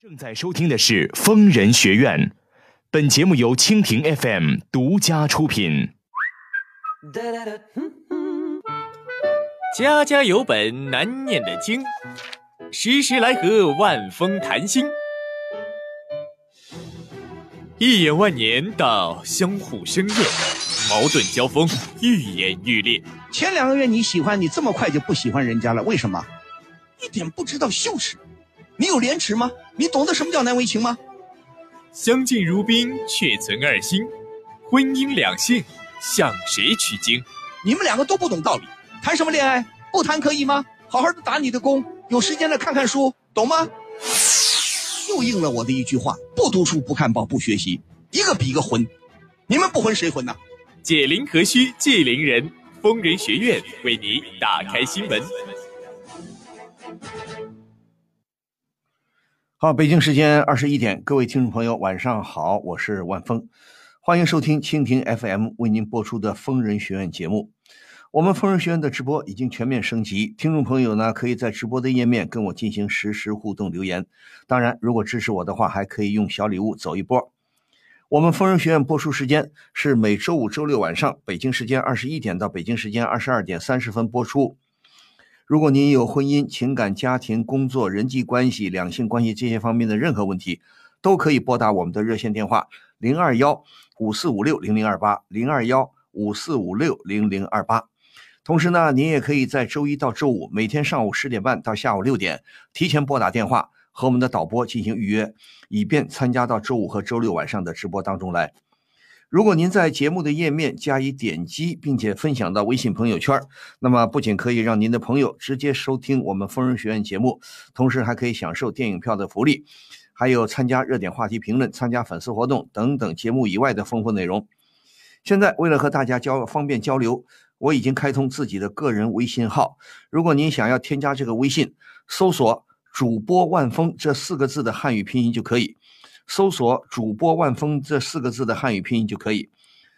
正在收听的是疯人学院，本节目由蜻蜓 FM 独家出品。家家有本难念的经，时时来和万峰谈心。一眼万年到相互生厌，矛盾交锋愈演愈烈。前两个月你喜欢，你这么快就不喜欢人家了，为什么？一点不知道羞耻。你有廉耻吗？你懂得什么叫难为情吗？相敬如宾，却存二心。婚姻两性，向谁取经？你们两个都不懂道理，谈什么恋爱？不谈可以吗？好好的打你的工，有时间了看看书，懂吗？又应了我的一句话：不读书，不看报，不学习，一个比一个混。你们不混谁混呢？解铃何须系铃人，疯人学院为你打开新闻。好，北京时间二十一点，各位听众朋友，晚上好，我是万峰，欢迎收听蜻蜓 FM 为您播出的疯人学院节目。我们疯人学院的直播已经全面升级，听众朋友呢可以在直播的页面跟我进行实时互动留言。当然，如果支持我的话，还可以用小礼物走一波。我们疯人学院播出时间是每周五、周六晚上，北京时间二十一点到北京时间二十二点三十分播出。如果您有婚姻、情感、家庭、工作、人际关系、两性关系这些方面的任何问题，都可以拨打我们的热线电话零二幺五四五六零零二八零二幺五四五六零零二八。同时呢，您也可以在周一到周五每天上午十点半到下午六点提前拨打电话和我们的导播进行预约，以便参加到周五和周六晚上的直播当中来。如果您在节目的页面加以点击，并且分享到微信朋友圈，那么不仅可以让您的朋友直接收听我们疯人学院节目，同时还可以享受电影票的福利，还有参加热点话题评论、参加粉丝活动等等节目以外的丰富内容。现在为了和大家交方便交流，我已经开通自己的个人微信号。如果您想要添加这个微信，搜索“主播万峰”这四个字的汉语拼音就可以。搜索“主播万峰”这四个字的汉语拼音就可以。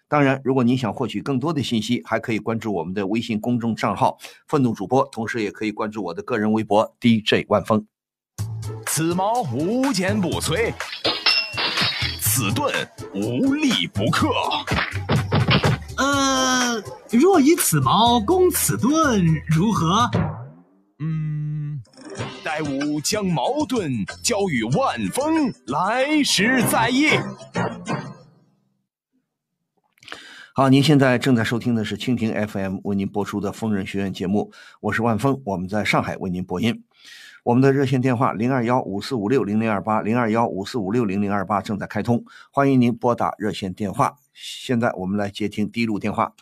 当然，如果您想获取更多的信息，还可以关注我们的微信公众账号“愤怒主播”，同时也可以关注我的个人微博 “DJ 万峰”。此矛无坚不摧，此盾无力不克。呃，若以此矛攻此盾，如何？嗯，待吾将矛盾交与万峰，来时再议。好，您现在正在收听的是蜻蜓 FM 为您播出的疯人学院节目，我是万峰，我们在上海为您播音。我们的热线电话零二幺五四五六零零二八零二幺五四五六零零二八正在开通，欢迎您拨打热线电话。现在我们来接听第一路电话。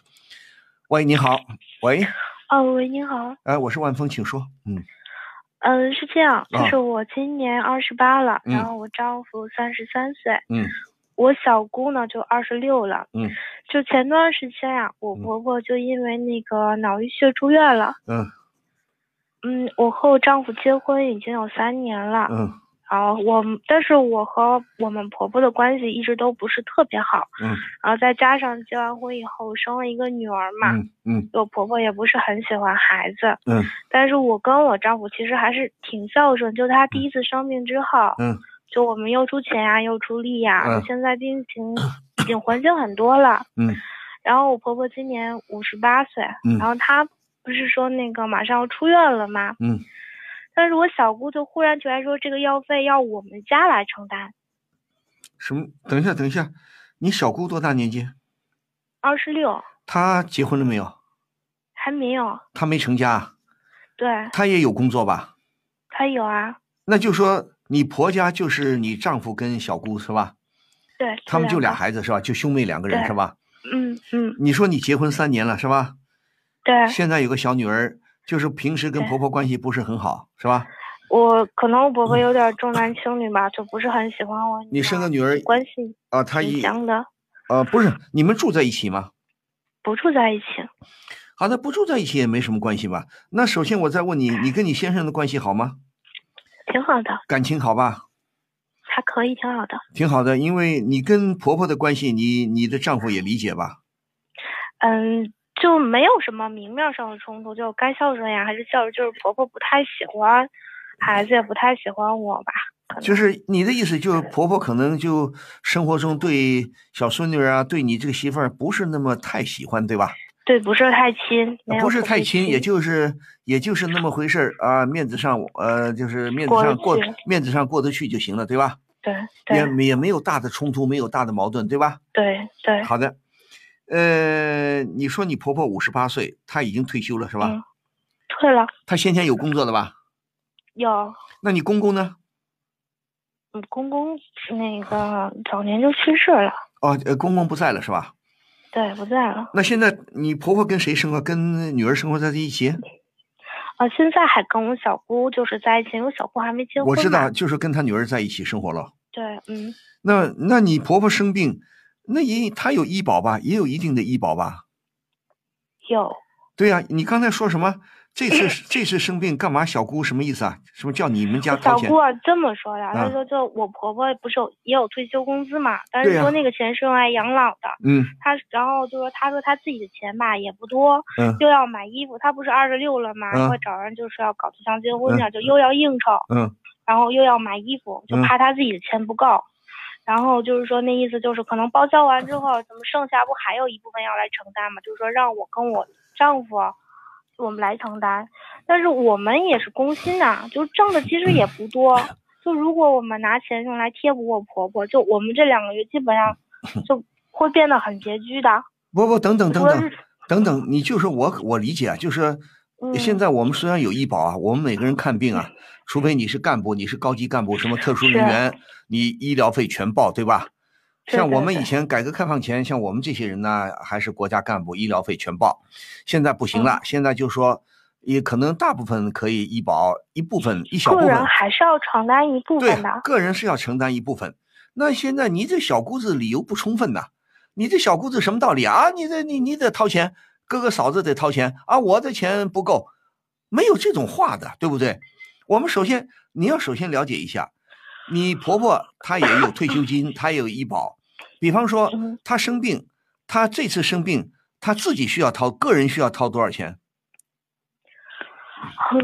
喂，你好，喂，哦，喂，你好，哎，我是万峰，请说。嗯，嗯，是这样，就啊是我今年二十八了，嗯然后我丈夫三十三岁，嗯我小姑呢就二十六了，嗯。就前段时间呀、我嗯婆婆就因为那个脑溢血住院了，嗯。嗯，我和我丈夫结婚已经有三年了，嗯然后我们，但是我和我们婆婆的关系一直都不是特别好，嗯然后再加上结完婚以后生了一个女儿嘛，嗯嗯我婆婆也不是很喜欢孩子，嗯但是我跟我丈夫其实还是挺孝顺。就他第一次生病之后，嗯就我们又出钱呀、又出力呀、嗯现在病情已经缓解很多了。嗯然后我婆婆今年五十八岁，嗯然后她不是说那个马上要出院了吗？嗯，但是我小姑就忽然觉得说这个药费要我们家来承担，什么？等一下，等一下，你小姑多大年纪？二十六她结婚了没有？还没有。她没成家啊，对，她也有工作吧？她有啊，那就说你婆家就是你丈夫跟小姑是吧？对，他们就俩孩子是吧？就兄妹两个人是吧？嗯嗯，你说你结婚三年了是吧？对。现在有个小女儿，就是平时跟婆婆关系不是很好是吧？我可能我婆婆有点重男轻女吧，就不是很喜欢我。你生个女儿关系啊，她挺一样的，呃不是你们住在一起吗？不住在一起。好，的不住在一起也没什么关系吧？那首先我再问你，你跟你先生的关系好吗？挺好的，感情好吧？还可以，挺好的。挺好的，因为你跟婆婆的关系，你你的丈夫也理解吧？嗯，就没有什么明面上的冲突，就该孝顺呀还是孝顺，就是婆婆不太喜欢孩子也不太喜欢我吧。就是你的意思，就是婆婆可能就生活中对小孙女啊，对你这个媳妇儿不是那么太喜欢，对吧？对，不是太亲，不是太亲，也就是也就是那么回事儿啊，面子上呃，就是面子上过去面子上过得去就行了，对吧？对也对也没有大的冲突，没有大的矛盾，对吧？对对，好的，呃，你说你婆婆五十八岁，她已经退休了是吧？嗯退了她先前有工作的吧？有。那你公公呢？嗯，公公那个早年就去世了，哦，呃，公公不在了是吧？对，不在了。那现在你婆婆跟谁生活？跟女儿生活在一起？啊，现在还跟我小姑就是在一起，因为小姑还没结婚。我知道，就是跟她女儿在一起生活了。对，嗯，那那你婆婆生病，那也他有医保吧？也有一定的医保吧？有。对呀、你刚才说什么？这次这次生病干嘛？小姑什么意思啊？什么叫你们家掏钱小姑？啊这么说的，啊她说就我婆婆不是有也有退休工资嘛，但是说那个钱是用来养老的。嗯她然后就说她说她自己的钱吧也不多，嗯又要买衣服，她不是二十六了嘛，嗯因为找人就是要搞对象结婚呀，就又要应酬，嗯然后又要买衣服，就嗯怕她自己的钱不够。然后就是说那意思就是可能报销完之后，怎么剩下不还有一部分要来承担嘛？就是说让我跟我丈夫我们来承担，但是我们也是工薪呐、就挣的其实也不多。就如果我们拿钱用来贴补我婆婆，就我们这两个月基本上 就会变得很拮据的。不不，等等等等等等，你就是我我理解啊，就是嗯现在我们虽然有医保啊，我们每个人看病啊，除非你是干部，你是高级干部，什么特殊人员，你医疗费全报，对吧？像我们以前改革开放前，像我们这些人呢，还是国家干部，医疗费全报。现在不行嗯了，现在就说，也可能大部分可以医保，一部分一小部分个人还是要承担一部对分的。个人是要承担一部分。那现在你这小姑子理由不充分呐，你这小姑子什么道理啊？你这你你得掏钱，哥哥嫂子得掏钱啊，我的钱不够，没有这种话的，对不对？我们首先你要首先了解一下，你婆婆她也有退休金，她也有医保，比方说嗯她生病，她这次生病，她自己需要掏，个人需要掏多少钱？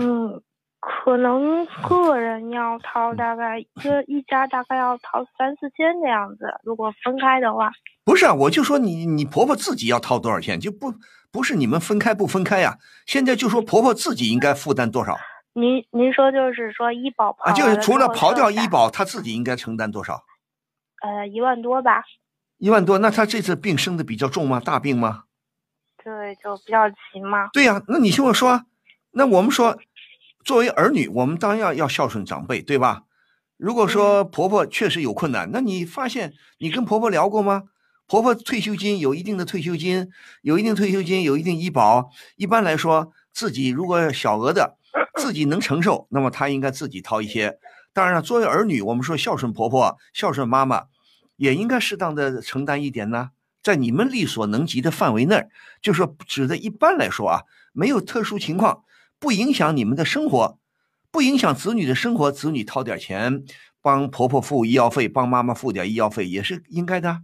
嗯，可能个人要掏大概一个一家大概要掏三四千的样子，如果分开的话。不是啊，我就说你你婆婆自己要掏多少钱，就不不是你们分开不分开呀、现在就说婆婆自己应该负担多少您您说就是说医保啊？刨就是除了刨掉医，保，她自己应该承担多少？呃，一万多吧。一万多，那她这次病生的比较重吗？大病吗？对，就比较急嘛。对呀、那你听我说啊，那我们说，作为儿女，我们当然要要孝顺长辈，对吧？如果说婆婆确实有困难，那你发现你跟婆婆聊过吗？婆婆退休金有一定的退休金，有一定退休金，有一定医保。一般来说，自己如果小额的，自己能承受，那么她应该自己掏一些。当然了，作为儿女，我们说孝顺婆婆、孝顺妈妈，也应该适当的承担一点呢。在你们力所能及的范围内，就说指的一般来说啊，没有特殊情况，不影响你们的生活，不影响子女的生活，子女掏点钱帮婆婆付医药费，帮妈妈付点医药费也是应该的，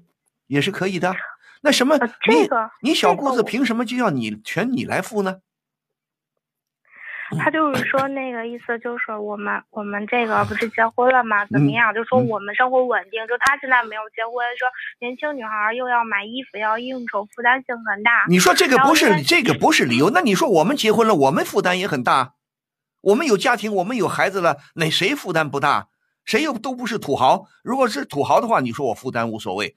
也是可以的。那什么，这个你小姑子凭什么就要你全你来付呢？他 就是说那个意思，就是我们我们这个不是结婚了吗？怎么样？就说嗯我们生活稳定，就他现在没有结婚，说年轻女孩又要买衣服，要应酬，负担性很大。你说这个不是这个不是理由，那你说我们结婚了，我们负担也很大，我们有家庭，我们有孩子了，那谁负担不大？谁又都不是土豪。如果是土豪的话，你说我负担无所谓。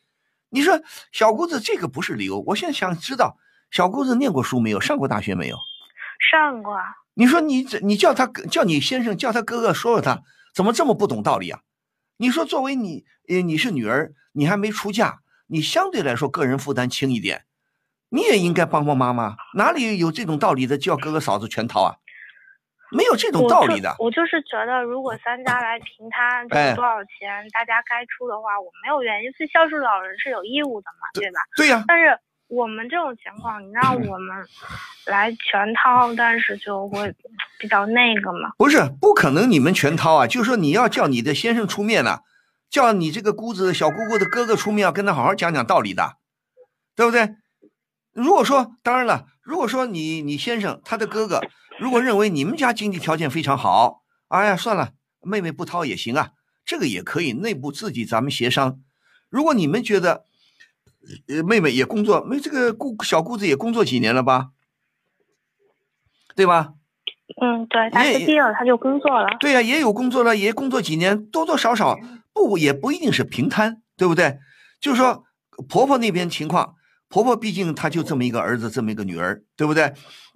你说小姑子这个不是理由。我现在想知道，小姑子念过书没有？上过大学没有？上过，你说你这你叫他叫你先生叫他哥哥说说他怎么这么不懂道理啊？你说作为你呃你是女儿，你还没出嫁，你相对来说个人负担轻一点，你也应该帮帮妈妈。哪里有这种道理的叫哥哥嫂子全掏啊？没有这种道理的。我就是觉得，如果三家来平摊这哎个多少钱，大家该出的话，我没有原因。对孝顺老人是有义务的嘛，对吧？对呀、但是我们这种情况，你让我们来全掏，但是就会比较那个嘛。不是不可能你们全掏啊，就是说你要叫你的先生出面了、叫你这个姑子小姑姑的哥哥出面，要跟他好好讲讲道理的，对不对？如果说，当然了，如果说你你先生他的哥哥如果认为你们家经济条件非常好，哎呀，算了，妹妹不掏也行啊，这个也可以，内部自己咱们协商。如果你们觉得，呃，妹妹也工作，没这个姑小姑子也工作几年了吧，对吧？嗯，对，大也学毕业了他就工作了。对呀、也有工作了，也工作几年，多多少少不也不一定是平摊，对不对？就是说婆婆那边情况，婆婆毕竟她就这么一个儿子，这么一个女儿，对不对？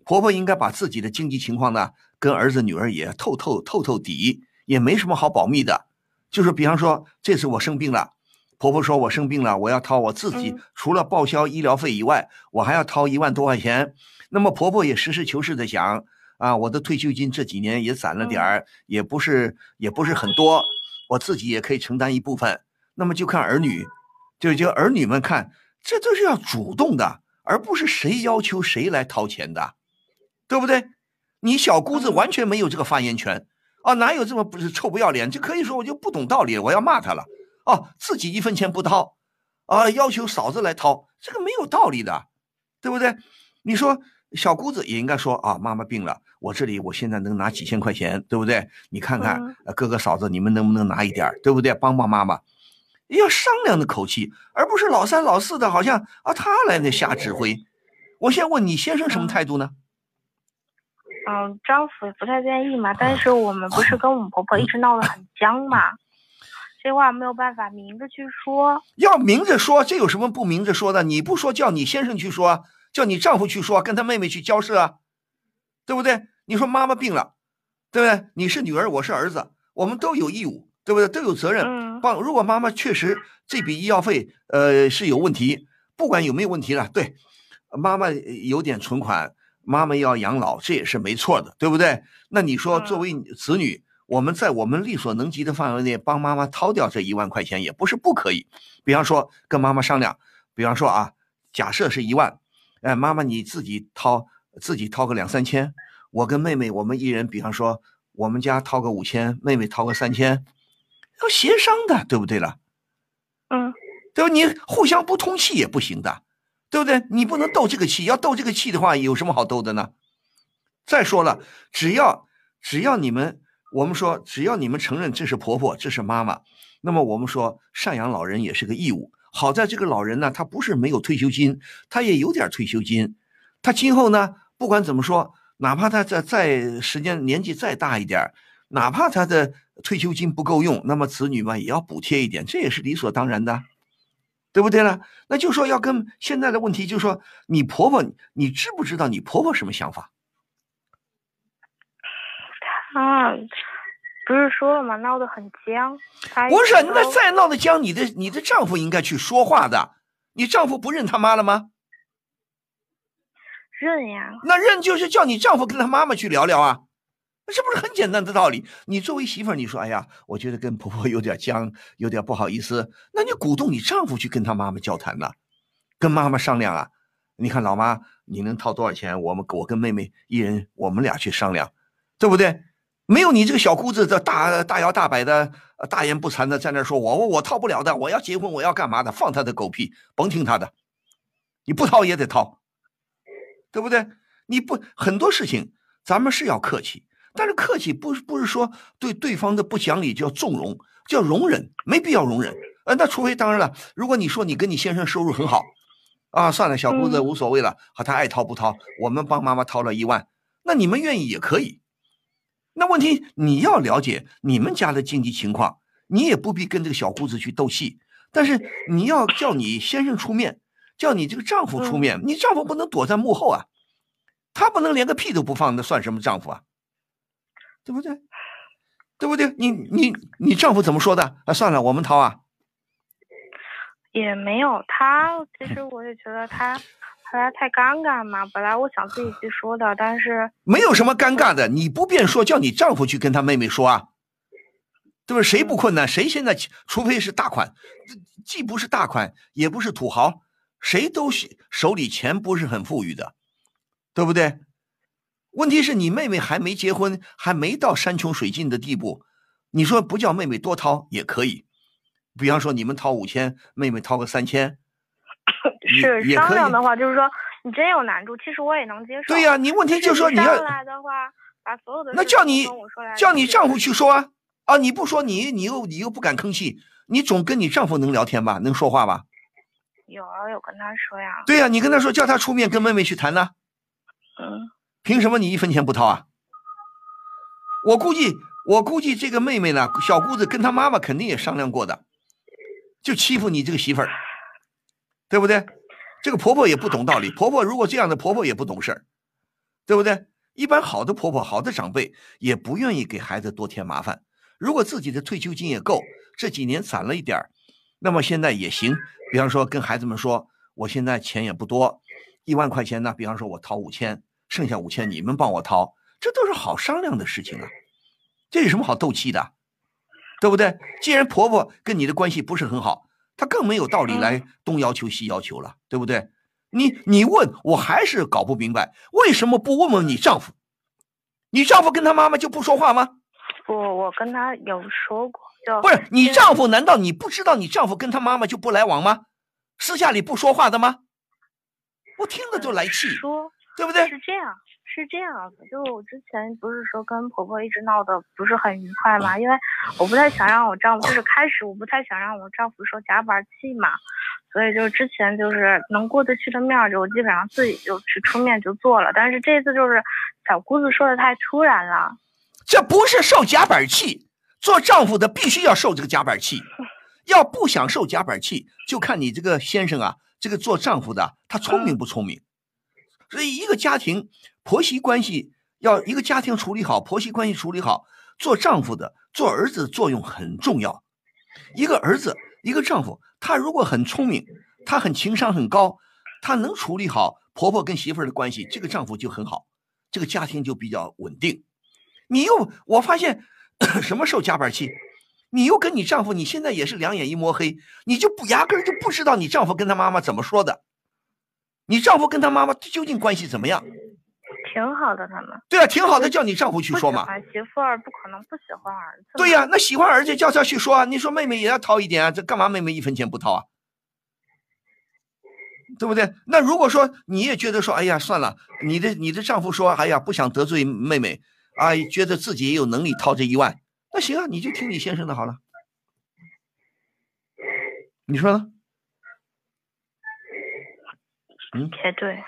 婆婆应该把自己的经济情况呢，跟儿子女儿也透透透透底，也没什么好保密的。就是比方说，这次我生病了，婆婆说我生病了，我要掏我自己、嗯除了报销医疗费以外，我还要掏一万多块钱。那么婆婆也实事求是的想啊，我的退休金这几年也攒了点儿，也不是也不是很多，我自己也可以承担一部分。那么就看儿女，就就儿女们看，这都是要主动的，而不是谁要求谁来掏钱的，对不对？你小姑子嗯完全没有这个发言权啊，哪有这么不是臭不要脸？这可以说我就不懂道理，我要骂他了。啊，自己一分钱不掏，啊，要求嫂子来掏，这个没有道理的，对不对？你说小姑子也应该说啊，妈妈病了，我这里我现在能拿几千块钱，对不对？你看看哥哥嫂子，你们能不能拿一点儿对不对？帮帮妈妈，要商量的口气，而不是老三老四的，好像啊他来那瞎指挥。我先问你先生什么态度呢？嗯，丈夫也不太愿意嘛，但是我们不是跟我们婆婆一直闹得很僵嘛，这话没有办法明着去说。要明着说，这有什么不明着说的？你不说，叫你先生去说，叫你丈夫去说，跟他妹妹去交涉啊，对不对？你说妈妈病了，对不对？你是女儿，我是儿子，我们都有义务，对不对？都有责任嗯帮。如果妈妈确实这笔医药费呃是有问题，不管有没有问题了，对，妈妈有点存款，妈妈要养老，这也是没错的，对不对？那你说嗯作为子女，我们在我们力所能及的范围内帮妈妈掏掉这一万块钱，也不是不可以。比方说跟妈妈商量，比方说啊，假设是一万，哎，妈妈你自己掏，自己掏个两三千，我跟妹妹我们一人，比方说我们家掏个五千，妹妹掏个三千，要协商的，对不对了？嗯对吧？你互相不通气也不行的，对不对？你不能斗这个气，要斗这个气的话，有什么好斗的呢？再说了，只要只要你们，我们说只要你们承认这是婆婆，这是妈妈，那么我们说赡养老人也是个义务。好在这个老人呢，他不是没有退休金，他也有点退休金，他今后呢，不管怎么说，哪怕他再再时间年纪再大一点哪怕他的退休金不够用，那么子女嘛也要补贴一点，这也是理所当然的。对不对呢？那就说要跟现在的问题，就是说你婆婆，你知不知道你婆婆什么想法？她，不是说了吗？闹得很僵。不是，那再闹得僵，你的你的丈夫应该去说话的。你丈夫不认他妈了吗？认呀。那认就是叫你丈夫跟他妈妈去聊聊啊，这不是很简单的道理？你作为媳妇儿，你说哎呀，我觉得跟婆婆有点僵，有点不好意思，那你鼓动你丈夫去跟他妈妈交谈呢，跟妈妈商量啊。你看老妈，你能掏多少钱？我们我跟妹妹一人，我们俩去商量，对不对？没有你这个小姑子这大大摇大摆的、大言不惭的在那说我我我掏不了的，我要结婚，我要干嘛的？放他的狗屁，甭听他的，你不掏也得掏，对不对？你不很多事情咱们是要客气，但是客气不是不是说对对方的不讲理就要纵容，就要容忍，没必要容忍。呃，那除非当然了，如果你说你跟你先生收入很好，啊，算了，小姑子嗯无所谓了，和，他爱掏不掏，我们帮妈妈掏了一万，那你们愿意也可以。那问题你要了解你们家的经济情况，你也不必跟这个小姑子去斗气，但是你要叫你先生出面，叫你这个丈夫出面，你丈夫不能躲在幕后啊，他不能连个屁都不放，那算什么丈夫啊？对不对？对不对？你你你丈夫怎么说的？啊，算了，我们掏啊。也没有他，其实我也觉得他他太尴尬嘛。本来我想自己去说的，但是没有什么尴尬的，你不便说，叫你丈夫去跟他妹妹说啊，对吧？谁不困难？谁现在除非是大款，既不是大款，也不是土豪，谁都是手里钱不是很富裕的，对不对？问题是你妹妹还没结婚，还没到山穷水尽的地步，你说不叫妹妹多掏也可以，比方说你们掏五千，妹妹掏个三千，是商量的话，就是说你真有难处，其实我也能接受。对呀、你问题就是说你要来的话，把所有的那叫你叫你丈夫去说啊啊！你不说你你又你又不敢吭气，你总跟你丈夫能聊天吧，能说话吧？有啊，有跟他说呀，对呀、你跟他说，叫他出面跟妹妹去谈呐、嗯，凭什么你一分钱不掏啊？我估计，我估计这个妹妹呢，小姑子跟她妈妈肯定也商量过的，就欺负你这个媳妇儿，对不对？这个婆婆也不懂道理，婆婆如果这样的婆婆也不懂事儿，对不对？一般好的婆婆、好的长辈也不愿意给孩子多添麻烦。如果自己的退休金也够，这几年攒了一点儿，那么现在也行。比方说跟孩子们说，我现在钱也不多，一万块钱呢，比方说我掏五千，剩下五千你们帮我掏，这都是好商量的事情啊，这有什么好斗气的，对不对？既然婆婆跟你的关系不是很好，她更没有道理来东要求西要求了，对不对？你你问我还是搞不明白，为什么不问问你丈夫？你丈夫跟他妈妈就不说话吗？不，我跟他有说过，就不是你丈夫，难道你不知道你丈夫跟他妈妈就不来往吗？私下里不说话的吗？我听了就来气，说对不对？是这样，是这样的，就我之前不是说跟婆婆一直闹得不是很愉快嘛，因为我不太想让我丈夫，就是开始我不太想让我丈夫受夹板气嘛，所以就之前就是能过得去的面儿，就我基本上自己就去出面就做了，但是这次就是小姑子说的太突然了，这不是受夹板气，做丈夫的必须要受这个夹板气。要不想受夹板气，就看你这个先生啊，这个做丈夫的他聪明不聪明。所以一个家庭婆媳关系要一个家庭处理好，婆媳关系处理好，做丈夫的做儿子的作用很重要。一个儿子，一个丈夫，他如果很聪明，他很情商很高，他能处理好婆婆跟媳妇儿的关系，这个丈夫就很好，这个家庭就比较稳定。你又我发现 什么受夹板气？你又跟你丈夫，你现在也是两眼一抹黑，你就不压根儿就不知道你丈夫跟他妈妈怎么说的，你丈夫跟他妈妈究竟关系怎么样？挺好的他们。对啊，挺好的，叫你丈夫去说嘛。媳妇儿，不可能不喜欢儿子。对呀、那喜欢儿子叫他去说啊。你说妹妹也要掏一点啊，这干嘛妹妹一分钱不掏啊？对不对？那如果说你也觉得说，哎呀，算了，你的你的丈夫说，哎呀，不想得罪妹妹啊，觉得自己也有能力掏这一万，那行啊，你就听你先生的好了。你说呢？也对，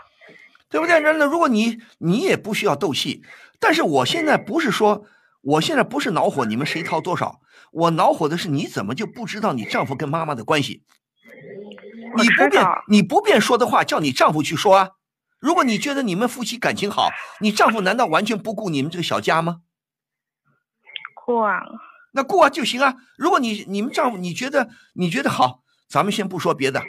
对不对？那那如果你你也不需要斗气，但是我现在不是说，我现在不是恼火你们谁掏多少，我恼火的是你怎么就不知道你丈夫跟妈妈的关系？你不便你不便说的话，叫你丈夫去说啊。如果你觉得你们夫妻感情好，你丈夫难道完全不顾你们这个小家吗？过啊，那顾啊就行啊。如果你你们丈夫你觉得你觉得好，咱们先不说别的，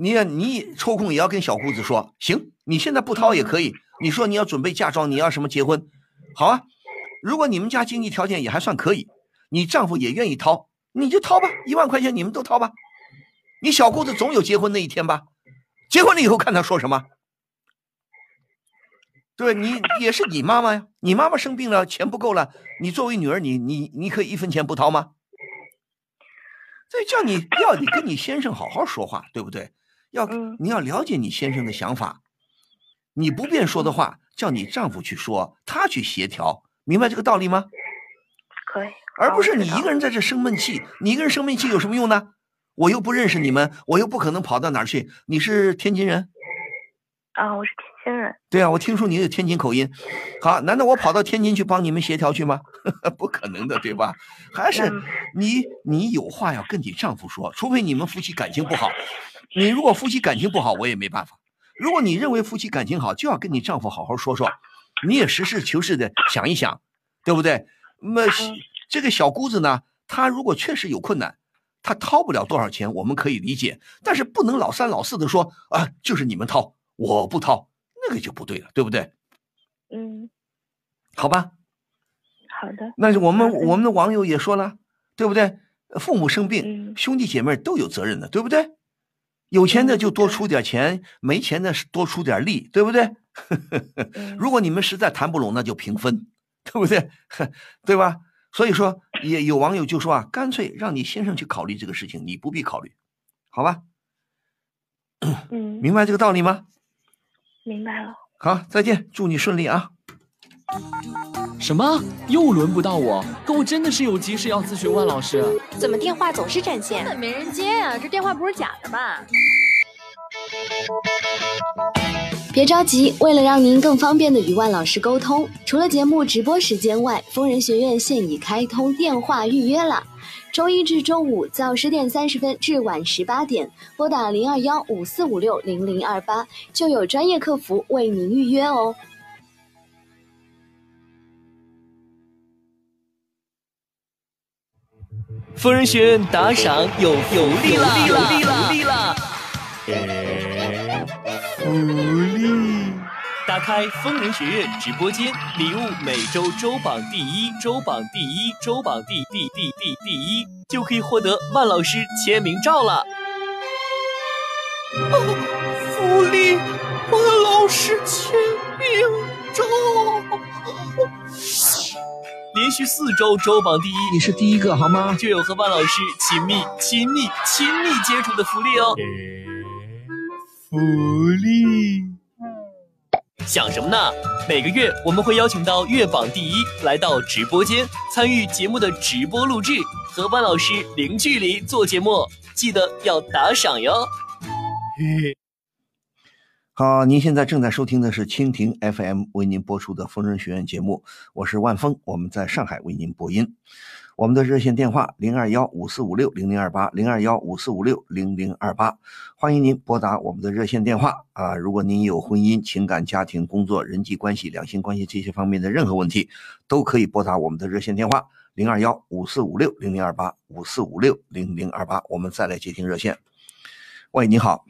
你也你抽空也要跟小姑子说，行，你现在不掏也可以。你说你要准备嫁妆，你要什么结婚，好啊。如果你们家经济条件也还算可以，你丈夫也愿意掏，你就掏吧，一万块钱你们都掏吧。你小姑子总有结婚那一天吧？结婚了以后看她说什么。对你也是你妈妈呀，你妈妈生病了，钱不够了，你作为女儿，你你你可以一分钱不掏吗？所以叫你要你跟你先生好好说话，对不对？要嗯你要了解你先生的想法，你不便说的话，叫你丈夫去说，他去协调，明白这个道理吗？可以。而不是你一个人在这生闷气，你一个人生闷气有什么用呢？我又不认识你们，我又不可能跑到哪儿去。你是天津人？啊，我是天津人，对啊，我听说你有天津口音。好，难道我跑到天津去帮你们协调去吗？不可能的，对吧？还是嗯你你有话要跟你丈夫说，除非你们夫妻感情不好。你如果夫妻感情不好，我也没办法。如果你认为夫妻感情好，就要跟你丈夫好好说说，你也实事求是的想一想，对不对？那么这个小姑子呢，她如果确实有困难，她掏不了多少钱，我们可以理解，但是不能老三老四的说啊，就是你们掏，我不掏，那个就不对了，对不对？嗯，好吧，好的，那是我们我们的网友也说了，对不对？父母生病，嗯兄弟姐妹都有责任的，对不对？有钱的就多出点钱，没钱的是多出点力，对不对？嗯 如果你们实在谈不拢，那就平分，对不对？对吧？所以说，也有网友就说啊，干脆让你先生去考虑这个事情，你不必考虑，好吧？嗯，明白这个道理吗？明白了。好，再见，祝你顺利啊！什么？又轮不到我？可我真的是有急事要咨询万老师。怎么电话总是占线？根本没人接呀、这电话不是假的吧？别着急，为了让您更方便的与万老师沟通，除了节目直播时间外，疯人学院现已开通电话预约了。周一至周五早十点三十分至晚十八点，拨打零二幺五四五六零零二八，就有专业客服为您预约哦。疯人学院打赏有福利啦！有福利啦！福利！打开疯人学院直播间，礼物每周周榜第一，周榜第一，周榜第第第第第一，就可以获得万老师签名照了。哦，福利，万老师签名照。连续四周周榜第一，你是第一个好吗？就有和万老师亲密、亲密、亲密接触的福利哦。福利，想什么呢？每个月我们会邀请到月榜第一来到直播间参与节目的直播录制，和万老师零距离做节目，记得要打赏哟。好，您现在正在收听的是蜻蜓 FM 为您播出的风筝学院节目，我是万峰，我们在上海为您播音。我们的热线电话零二幺五四五六零零二八零二幺五四五六零零二八，欢迎您拨打我们的热线电话啊！如果您有婚姻、情感、家庭、工作、人际关系、两性关系这些方面的任何问题，都可以拨打我们的热线电话零二幺五四五六零零二八五四五六零零二八，我们再来接听热线。喂，你好。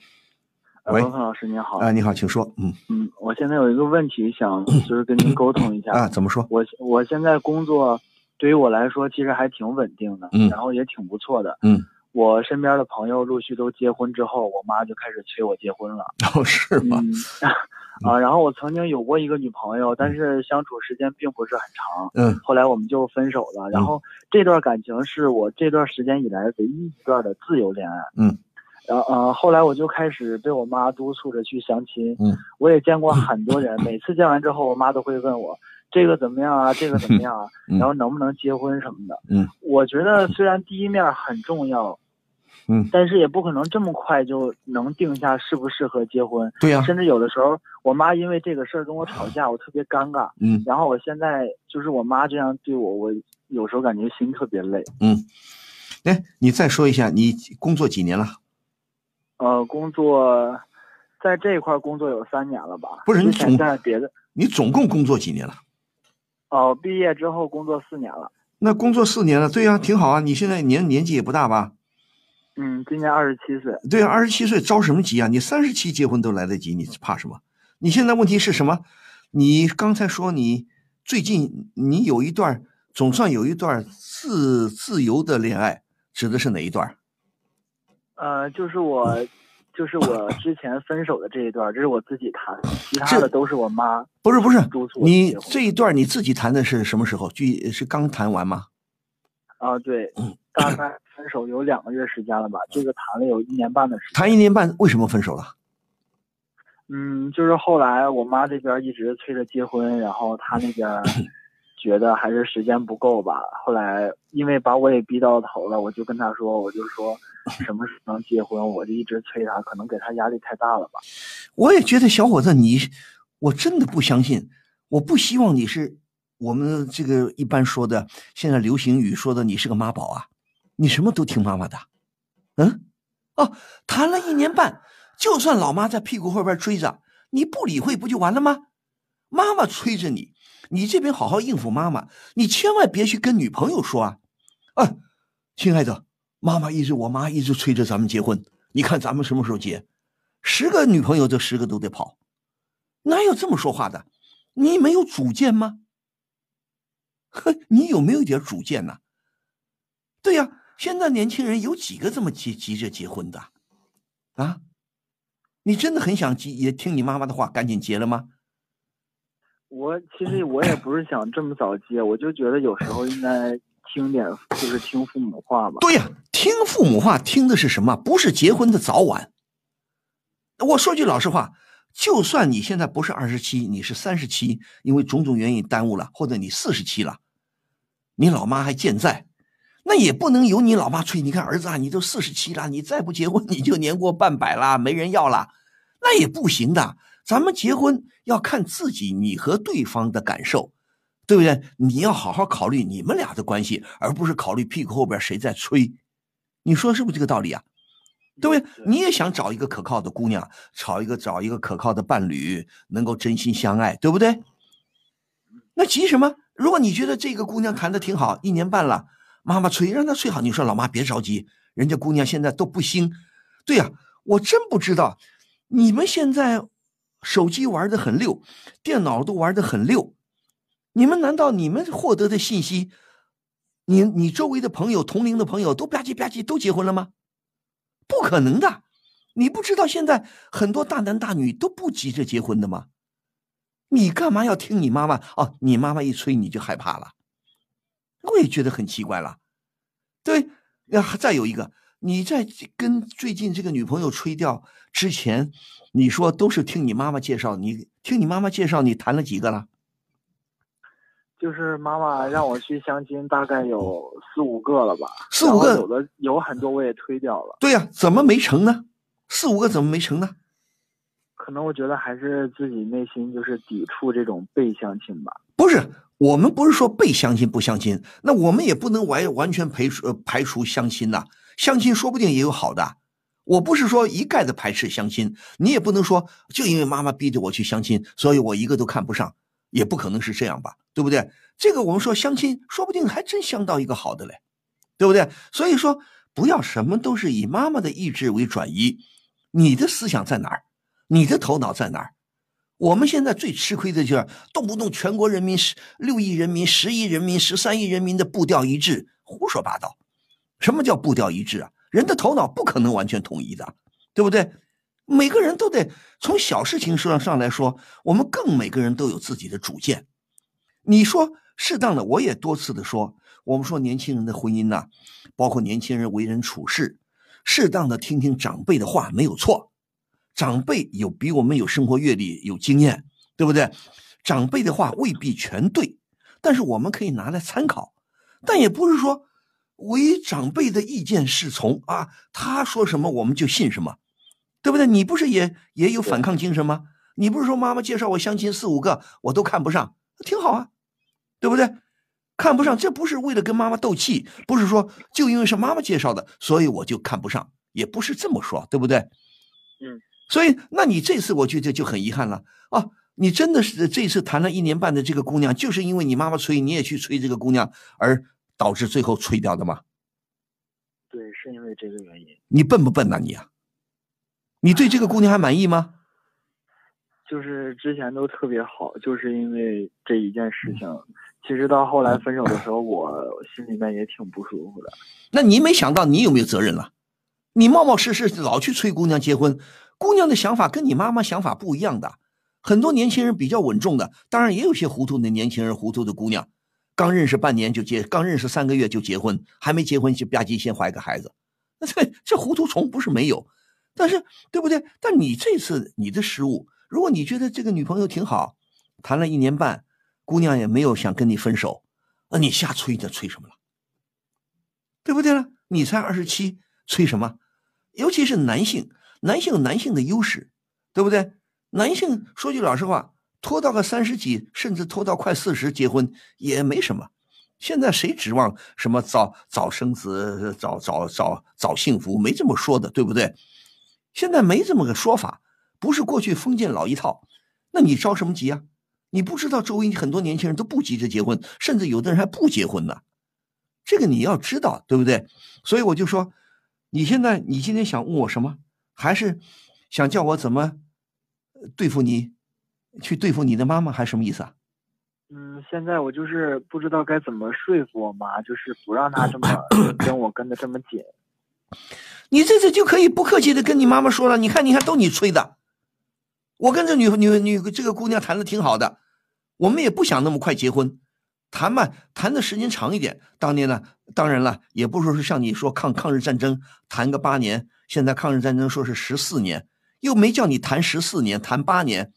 喂，文峰老师您好。啊，你好，请说。嗯嗯，我现在有一个问题想就是跟您沟通一下啊，怎么说？我我现在工作对于我来说其实还挺稳定的，嗯，然后也挺不错的，嗯。我身边的朋友陆续都结婚之后，我妈就开始催我结婚了。哦，是吗？嗯、啊，然后我曾经有过一个女朋友，但是相处时间并不是很长。嗯。后来我们就分手了。然后这段感情是我这段时间以来唯一一段的自由恋爱。嗯。然后呃，后来我就开始被我妈督促着去相亲。嗯，我也见过很多人，每次见完之后，我妈都会问我这个怎么样啊，这个怎么样啊，然后能不能结婚什么的。嗯，我觉得虽然第一面很重要，嗯，但是也不可能这么快就能定下适不适合结婚。对呀、甚至有的时候，我妈因为这个事儿跟我吵架，我特别尴尬。嗯，然后我现在就是我妈这样对我，我有时候感觉心特别累。嗯，哎，你再说一下，你工作几年了？呃，工作在这一块工作有三年了吧？不是你总在别的，你总共工作几年了？哦，毕业之后工作四年了。那工作四年了，对呀、啊，挺好啊。你现在年年纪也不大吧？嗯，今年二十七岁。对啊，二十七岁着什么急啊？你三十七结婚都来得及，你怕什么？你现在问题是什么？你刚才说你最近你有一段总算有一段自自由的恋爱，指的是哪一段？呃，就是我，就是我之前分手的这一段，这是我自己谈，其他的都是我妈。不是不是，督促你这一段你自己谈的是什么时候？具是刚谈完吗？啊，对，大概分手有两个月时间了吧，这个谈了有一年半的时间。谈一年半，为什么分手了？嗯，就是后来我妈这边一直催着结婚，然后她那边 觉得还是时间不够吧。后来因为把我也逼到头了，我就跟他说，我就说 什么时候能结婚，我就一直催他，可能给他压力太大了吧。我也觉得小伙子你，我真的不相信，我不希望你是我们这个一般说的现在流行语说的你是个妈宝啊，你什么都听妈妈的，嗯，哦，谈了一年半。就算老妈在屁股后边追着，你不理会不就完了吗？妈妈催着你，你这边好好应付妈妈，你千万别去跟女朋友说啊！啊，亲爱的，妈妈一直我妈一直催着咱们结婚，你看咱们什么时候结？十个女朋友这十个都得跑，哪有这么说话的？你没有主见吗？呵，你有没有点主见呢？对呀、现在年轻人有几个这么急急着结婚的？啊？你真的很想结，也听你妈妈的话，赶紧结了吗？我其实我也不是想这么早结，我就觉得有时候应该听点，就是听父母话吧。对呀、听父母话听的是什么？不是结婚的早晚。我说句老实话，就算你现在不是二十七，你是三十七，因为种种原因耽误了，或者你四十七了，你老妈还健在，那也不能由你老妈催。你看儿子啊，你都四十七了，你再不结婚，你就年过半百了，没人要了，那也不行的。咱们结婚要看自己，你和对方的感受，对不对？你要好好考虑你们俩的关系，而不是考虑屁股后边谁在吹。你说是不是这个道理啊？对不对？你也想找一个可靠的姑娘，找一个找一个可靠的伴侣，能够真心相爱，对不对？那急什么？如果你觉得这个姑娘谈的挺好，一年半了，妈妈催，让她催好。你说老妈别着急，人家姑娘现在都不兴。对呀，我真不知道，你们现在手机玩的很溜，电脑都玩的很溜，你们难道你们获得的信息，你你周围的朋友、同龄的朋友都吧唧吧唧都结婚了吗？不可能的，你不知道现在很多大男大女都不急着结婚的吗？你干嘛要听你妈妈？哦，你妈妈一催你就害怕了，我也觉得很奇怪了。对，那再有一个，你在跟最近这个女朋友吹掉之前，你说都是听你妈妈介绍，你听你妈妈介绍，你谈了几个了？就是妈妈让我去相亲，大概有四五个了吧。四五个有的有很多我也推掉了。对呀，怎么没成呢？四五个怎么没成呢？可能我觉得还是自己内心就是抵触这种被相亲吧。不是，我们不是说被相亲不相亲，那我们也不能完完全排除排除相亲呐。相亲说不定也有好的。我不是说一概的排斥相亲，你也不能说就因为妈妈逼着我去相亲，所以我一个都看不上。也不可能是这样吧，对不对？这个我们说相亲，说不定还真相到一个好的嘞，对不对？所以说，不要什么都是以妈妈的意志为转移，你的思想在哪儿？你的头脑在哪儿？我们现在最吃亏的就是动不动全国人民十六亿人民、十亿人民、十三亿人民的步调一致，胡说八道。什么叫步调一致啊？人的头脑不可能完全统一的，对不对？每个人都得从小事情上上来说，我们更每个人都有自己的主见。你说适当的，我也多次的说，我们说年轻人的婚姻呐，包括年轻人为人处事，适当的听听长辈的话没有错。长辈有比我们有生活阅历、有经验，对不对？长辈的话未必全对，但是我们可以拿来参考。但也不是说唯长辈的意见是从啊，他说什么我们就信什么。对不对？你不是也也有反抗精神吗？你不是说妈妈介绍我相亲四五个我都看不上，挺好啊，对不对？看不上，这不是为了跟妈妈斗气，不是说就因为是妈妈介绍的，所以我就看不上，也不是这么说，对不对？嗯。所以，那你这次我觉得就很遗憾了啊！你真的是这次谈了一年半的这个姑娘，就是因为你妈妈催，你也去催这个姑娘，而导致最后吹掉的吗？对，是因为这个原因。你笨不笨呐你啊？你对这个姑娘还满意吗？就是之前都特别好，就是因为这一件事情。其实到后来分手的时候，我心里面也挺不舒服的。那你没想到你有没有责任了？你冒冒失失老去催姑娘结婚，姑娘的想法跟你妈妈想法不一样的。很多年轻人比较稳重的，当然也有些糊涂的年轻人、糊涂的姑娘，刚认识半年就结，刚认识三个月就结婚，还没结婚就吧唧先怀个孩子。那 这这糊涂虫不是没有。但是，对不对？但你这次你的失误，如果你觉得这个女朋友挺好，谈了一年半，姑娘也没有想跟你分手，那你瞎催着催什么了？对不对呢？你才二十七，催什么？尤其是男性，男性男性的优势，对不对？男性说句老实话，拖到个三十几，甚至拖到快四十结婚也没什么。现在谁指望什么早早生子、早早早早幸福？没这么说的，对不对？现在没这么个说法，不是过去封建老一套，那你着什么急啊？你不知道周围很多年轻人都不急着结婚，甚至有的人还不结婚呢，这个你要知道，对不对？所以我就说，你现在你今天想问我什么？还是想叫我怎么对付你，去对付你的妈妈，还是什么意思啊？嗯，现在我就是不知道该怎么说服我妈，就是不让她这么 跟我跟的这么紧。你这次就可以不客气的跟你妈妈说了，你看，你看，都你催的。我跟这女女女这个姑娘谈的挺好的，我们也不想那么快结婚，谈嘛，谈的时间长一点。当年呢，当然了，也不说是像你说抗抗日战争谈个八年，现在抗日战争说是十四年，又没叫你谈十四年，谈八年，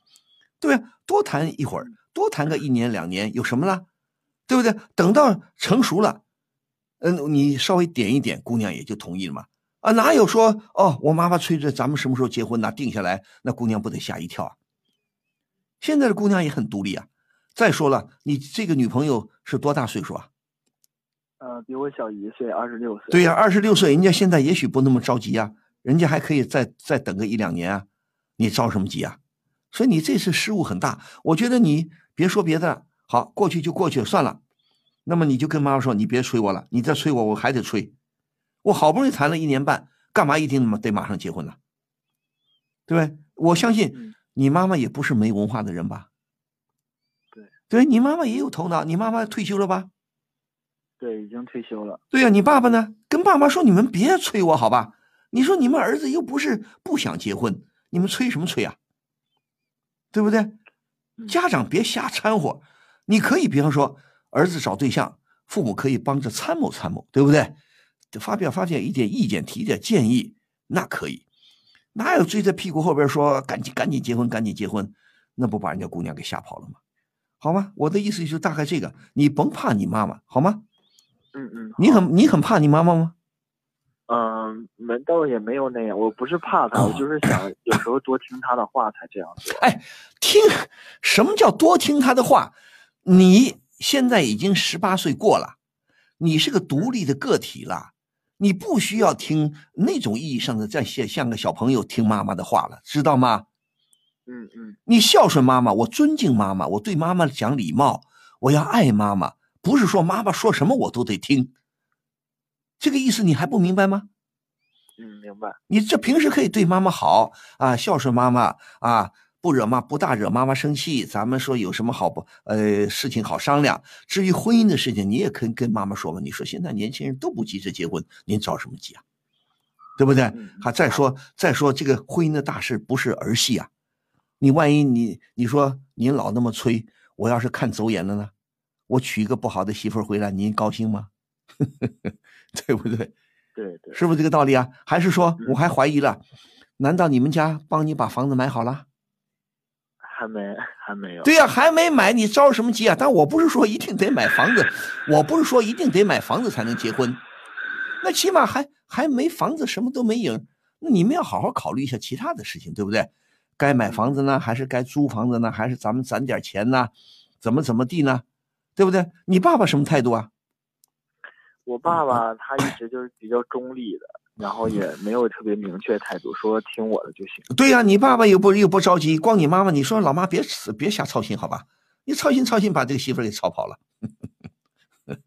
对吧？多谈一会儿，多谈个一年两年，有什么了？对不对？等到成熟了，嗯，你稍微点一点，姑娘也就同意了嘛。啊，哪有说哦，我妈妈催着咱们什么时候结婚呢定下来，那姑娘不得吓一跳啊？现在的姑娘也很独立啊。再说了，你这个女朋友是多大岁数啊？呃，比我小一岁，二十六岁。对呀，二十六岁，人家现在也许不那么着急啊，人家还可以再再等个一两年啊，你着什么急啊？所以你这次失误很大。我觉得你别说别的，好，过去就过去了，算了。那么你就跟妈妈说，你别催我了，你再催我，我还得催。我好不容易谈了一年半，干嘛一定得马上结婚呢？对不对？我相信你妈妈也不是没文化的人吧？对，对你妈妈也有头脑。你妈妈退休了吧？对，已经退休了。对呀，你爸爸呢？跟爸妈说，你们别催我，好吧？你说你们儿子又不是不想结婚，你们催什么催啊？对不对？家长别瞎掺和。你可以，比方说，儿子找对象，父母可以帮着参谋参谋，对不对？就发表发表一点意见，提点建议，那可以。哪有追在屁股后边说赶紧赶紧结婚，赶紧结婚？那不把人家姑娘给吓跑了吗？好吗？我的意思就大概这个，你甭怕你妈妈，好吗？嗯嗯。你很你很怕你妈妈吗？嗯，没倒也没有那样，我不是怕他，我就是想有时候多听他的话才这样做。哎，听什么叫多听他的话？你现在已经十八岁过了，你是个独立的个体了。你不需要听那种意义上的在像像个小朋友听妈妈的话了，知道吗？嗯嗯。你孝顺妈妈，我尊敬妈妈，我对妈妈讲礼貌，我要爱妈妈，不是说妈妈说什么我都得听。这个意思你还不明白吗？嗯，明白。你这平时可以对妈妈好啊，孝顺妈妈啊。不惹妈不大惹妈妈生气，咱们说有什么好不呃事情好商量。至于婚姻的事情，你也可以跟妈妈说嘛。你说现在年轻人都不急着结婚，您着什么急啊？对不对？还再说再说这个婚姻的大事不是儿戏啊！你万一你你说您老那么催，我要是看走眼了呢？我娶一个不好的媳妇回来，您高兴吗？对不对？对对，是不是这个道理啊？还是说我还怀疑了？难道你们家帮你把房子买好了？还没，还没有。对呀，还没买，你着什么急啊？但我不是说一定得买房子，我不是说一定得买房子才能结婚，那起码还还没房子，什么都没影。那你们要好好考虑一下其他的事情，对不对？该买房子呢，还是该租房子呢？还是咱们攒点钱呢？怎么怎么地呢？对不对？你爸爸什么态度啊？我爸爸他一直就是比较中立的。然后也没有特别明确态度，说听我的就行。对呀，你爸爸又不又不着急，光你妈妈，你说老妈别别瞎操心，好吧？你操心操心，把这个媳妇给操跑了，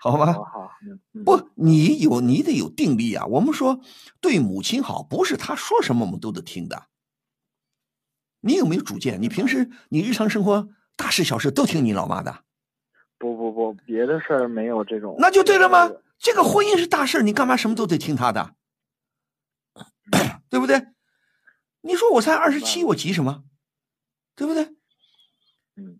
好吧？好，不，你有你得有定力啊。我们说对母亲好，不是她说什么我们都得听的。你有没有主见？你平时你日常生活大事小事都听你老妈的？不不不，别的事儿没有这种。那就对了吗？这个婚姻是大事，你干嘛什么都得听他的？对不对？你说我才二十七，我急什么？对不对？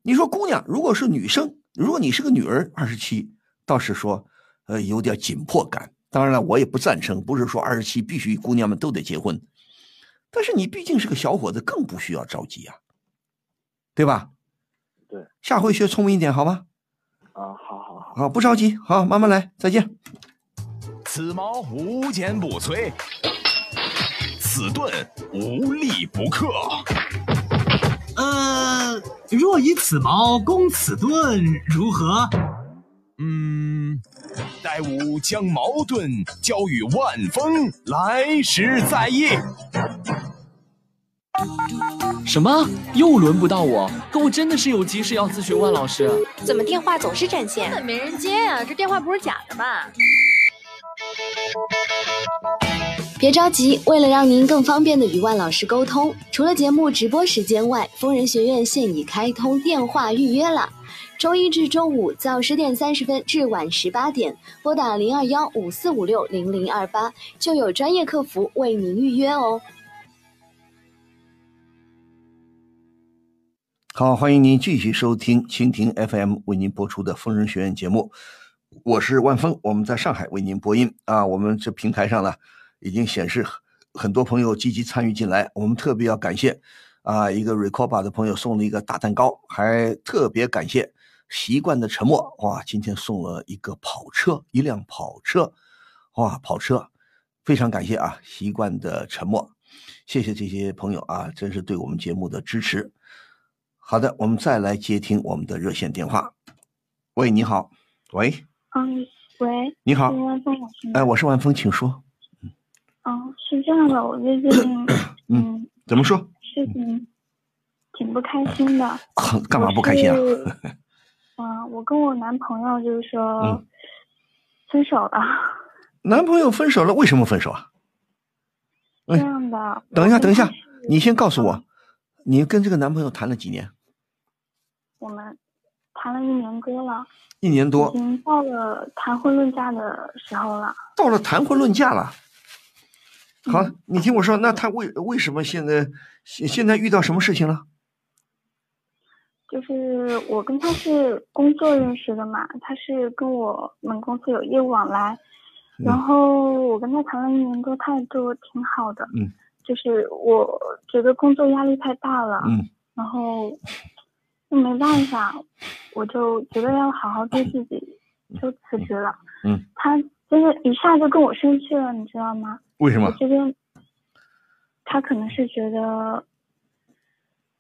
你说姑娘，如果是女生，如果你是个女儿，二十七倒是说，呃，有点紧迫感。当然了，我也不赞成，不是说二十七必须姑娘们都得结婚。但是你毕竟是个小伙子，更不需要着急啊，对吧？对，下回学聪明一点，好吗？啊，好好好，好，不着急，好，慢慢来，再见。此矛无坚不摧。此盾无力不克。呃，若以此矛攻此盾，如何？嗯，待吾将矛盾交与万峰，来时再议。什么？又轮不到我？可我真的是有急事要咨询万老师。怎么电话总是占线？根本没人接啊！这电话不是假的吧？别着急，为了让您更方便的与万老师沟通，除了节目直播时间外，疯人学院现已开通电话预约了。周一至周五早十点三十分至晚十八点，拨打零二幺五四五六零零二八，就有专业客服为您预约哦。好，欢迎您继续收听蜻蜓 FM 为您播出的疯人学院节目，我是万峰，我们在上海为您播音啊，我们这平台上呢。已经显示很多朋友积极参与进来，我们特别要感谢啊，一个 Recoba 的朋友送了一个大蛋糕，还特别感谢习惯的沉默，哇，今天送了一个跑车，一辆跑车，哇，跑车，非常感谢啊，习惯的沉默，谢谢这些朋友啊，真是对我们节目的支持。好的，我们再来接听我们的热线电话。喂，你好，喂，嗯，喂，你好万峰老师？哎，我是万峰，请说。哦，是这样的，我最近 嗯，怎么说？事情挺不开心的。干嘛不开心啊？嗯，我跟我男朋友就是说嗯分手了。男朋友分手了，为什么分手啊？这样的。等一下，等一下，你先告诉我，你跟这个男朋友谈了几年？我们谈了一年多了，一年多已，经到了谈婚论嫁的时候了。到了谈婚论嫁了。好，嗯你听我说，那他为为什么现在现现在遇到什么事情了？就是我跟他是工作认识的嘛，他是跟我们公司有业务往来，嗯然后我跟他谈了一年多，他也对我挺好的，嗯，就是我觉得工作压力太大了，嗯，然后就没办法，我就觉得要好好对自己，就辞职了。嗯，他真的一下就跟我生气了，你知道吗？为什么我这边，他可能是觉得，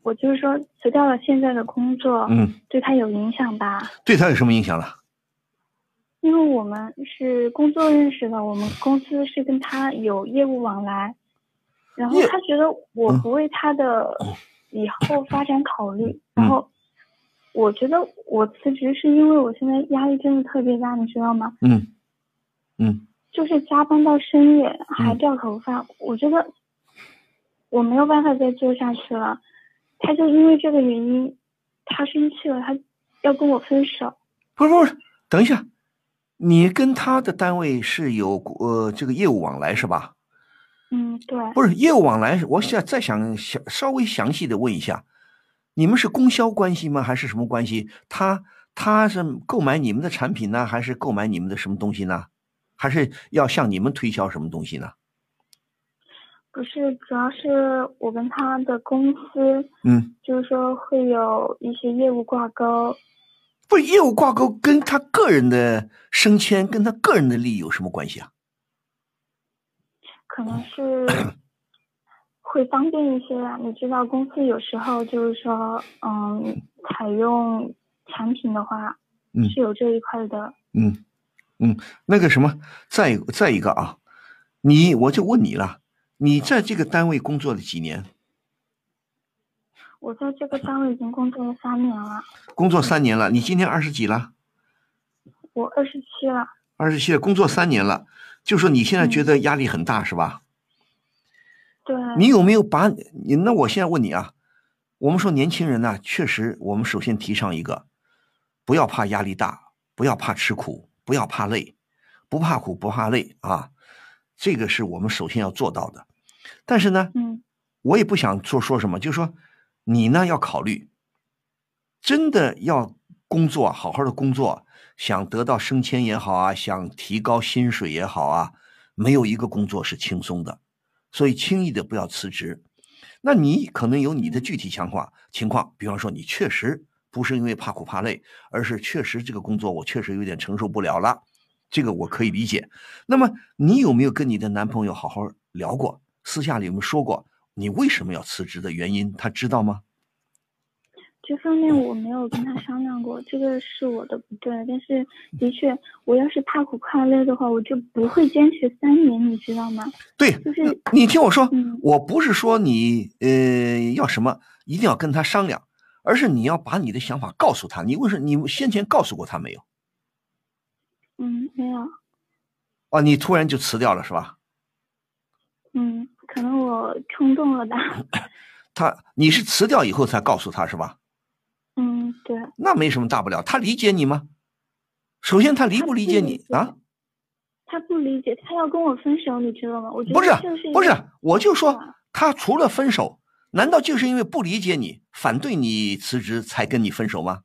我就是说辞掉了现在的工作，嗯，对他有影响吧？对他有什么影响了？因为我们是工作认识的，我们公司是跟他有业务往来，然后他觉得我嗯不为他的以后发展考虑，然后我觉得我辞职是因为我现在压力真的特别大，你知道吗？嗯嗯就是加班到深夜还掉头发，我觉得我没有办法再做下去了。他就因为这个原因，他生气了，他要跟我分手。不是不是，等一下，你跟他的单位是有呃这个业务往来是吧？嗯，对。不是业务往来，我想再想想稍微详细的问一下，你们是供销关系吗？还是什么关系？他他是购买你们的产品呢，还是购买你们的什么东西呢？还是要向你们推销什么东西呢？不是，主要是我跟他的公司，嗯，就是说会有一些业务挂钩。不是业务挂钩，跟他个人的升迁，跟他个人的利益有什么关系啊？可能是会方便一些啊。你知道，公司有时候就是说，嗯，采用产品的话，嗯是有这一块的。嗯嗯，那个什么，再再一个啊，你我就问你了，你在这个单位工作了几年？我在这个单位已经工作了三年了，工作三年了，你今年二十几了？我二十七了。二十七了，工作三年了，就说你现在觉得压力很大、是吧？对。你有没有把你？那我现在问你啊，我们说年轻人呢、确实，我们首先提倡一个，不要怕压力大，不要怕吃苦，不要怕累，不怕苦不怕累啊，这个是我们首先要做到的。但是呢，嗯，我也不想说说什么，就说你呢要考虑，真的要工作，好好的工作，想得到升迁也好啊，想提高薪水也好啊，没有一个工作是轻松的，所以轻易的不要辞职。那你可能有你的具体情况情况，比方说你确实不是因为怕苦怕累，而是确实这个工作我确实有点承受不了了，这个我可以理解。那么你有没有跟你的男朋友好好聊过？私下里有没有说过你为什么要辞职的原因？他知道吗？这方面我没有跟他商量过，这个是我的不对。但是的确，我要是怕苦怕累的话，我就不会坚持三年，你知道吗？对，就是你听我说，嗯我不是说你呃要什么一定要跟他商量，而是你要把你的想法告诉他。你为什么你先前告诉过他没有？嗯，没有，哦，你突然就辞掉了是吧？嗯，可能我冲动了吧。他你是辞掉以后才告诉他是吧？嗯，对。那没什么大不了，他理解你吗？首先他理不理解你啊？他不理解，他要跟我分手，你知道吗？我觉得不是就是不是，我就说他除了分手，难道就是因为不理解你、反对你辞职才跟你分手吗？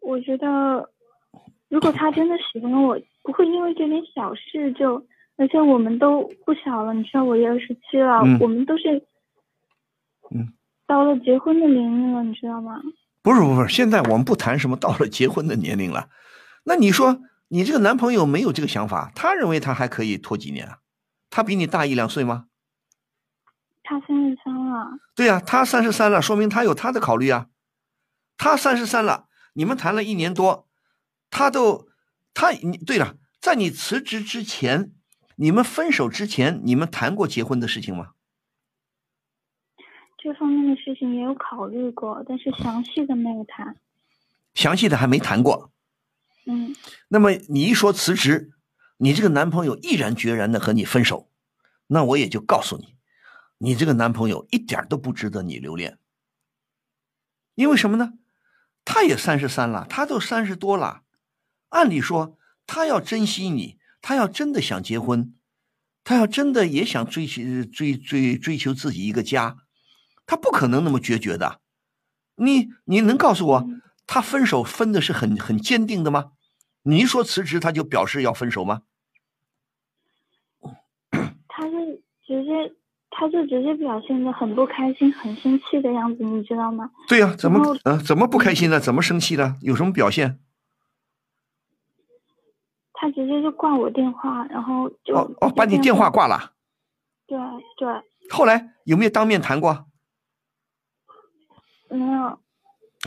我觉得，如果他真的喜欢我，不会因为这点小事就而且我们都不小了，你知道我也二十七了，嗯我们都是，嗯，到了结婚的年龄了，你知道吗？不是不是，现在我们不谈什么到了结婚的年龄了。那你说你这个男朋友没有这个想法，他认为他还可以拖几年啊？他比你大一两岁吗？他三十三了，对呀、他三十三了，说明他有他的考虑啊。他三十三了，你们谈了一年多，他都他你对了，在你辞职之前，你们分手之前，你们谈过结婚的事情吗？这方面的事情也有考虑过，但是详细的没有谈。详细的还没谈过。嗯，那么你一说辞职，你这个男朋友毅然决然的和你分手，那我也就告诉你，你这个男朋友一点都不值得你留恋。因为什么呢？他也三十三了，他都三十多了，按理说他要珍惜你，他要真的想结婚，他要真的也想追求追追追求自己一个家，他不可能那么决绝的。你你能告诉我，他分手分的是很很坚定的吗？你一说辞职，他就表示要分手吗？他是直接，他就直接表现的很不开心、很生气的样子，你知道吗？对呀、怎么呃怎么不开心了？怎么生气了？有什么表现？他直接就挂我电话，然后就哦哦，把你电话挂了。对对，后来有没有当面谈过？没有。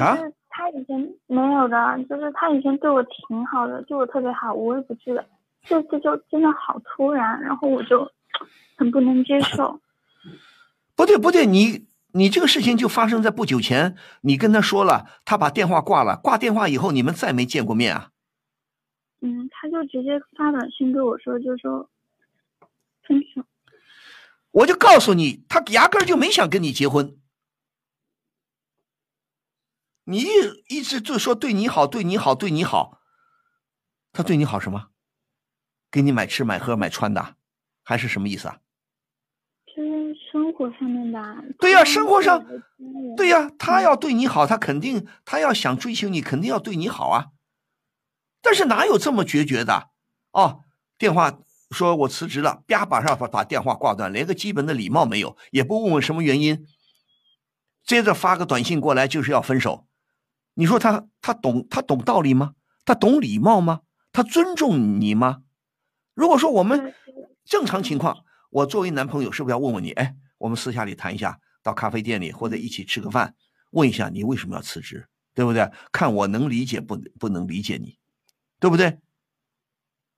啊？就是他以前没有的，就是他以前对我挺好的，对我特别好，无微不至的。这次就真的好突然，然后我就很不能接受。不对不对，你你这个事情就发生在不久前，你跟他说了，他把电话挂了，挂电话以后你们再没见过面啊？嗯，他就直接发短信对我说，就说分手。我就告诉你，他压根儿就没想跟你结婚。你一一直就说对你好，对你好，对你好，他对你好什么？给你买吃买喝买穿的，还是什么意思啊？就是生活上面吧。对呀、生活上，对呀、呀、他要对你好，他肯定他要想追求你，肯定要对你好啊。但是哪有这么决绝的？哦，电话说我辞职了，啪，马上把把电话挂断，连个基本的礼貌没有，也不问问什么原因，接着发个短信过来就是要分手。你说他他懂他懂道理吗？他懂礼貌吗？他尊重你吗？如果说我们正常情况，我作为男朋友是不是要问问你？哎，我们私下里谈一下，到咖啡店里或者一起吃个饭，问一下你为什么要辞职，对不对？看我能理解不不能理解你，对不对？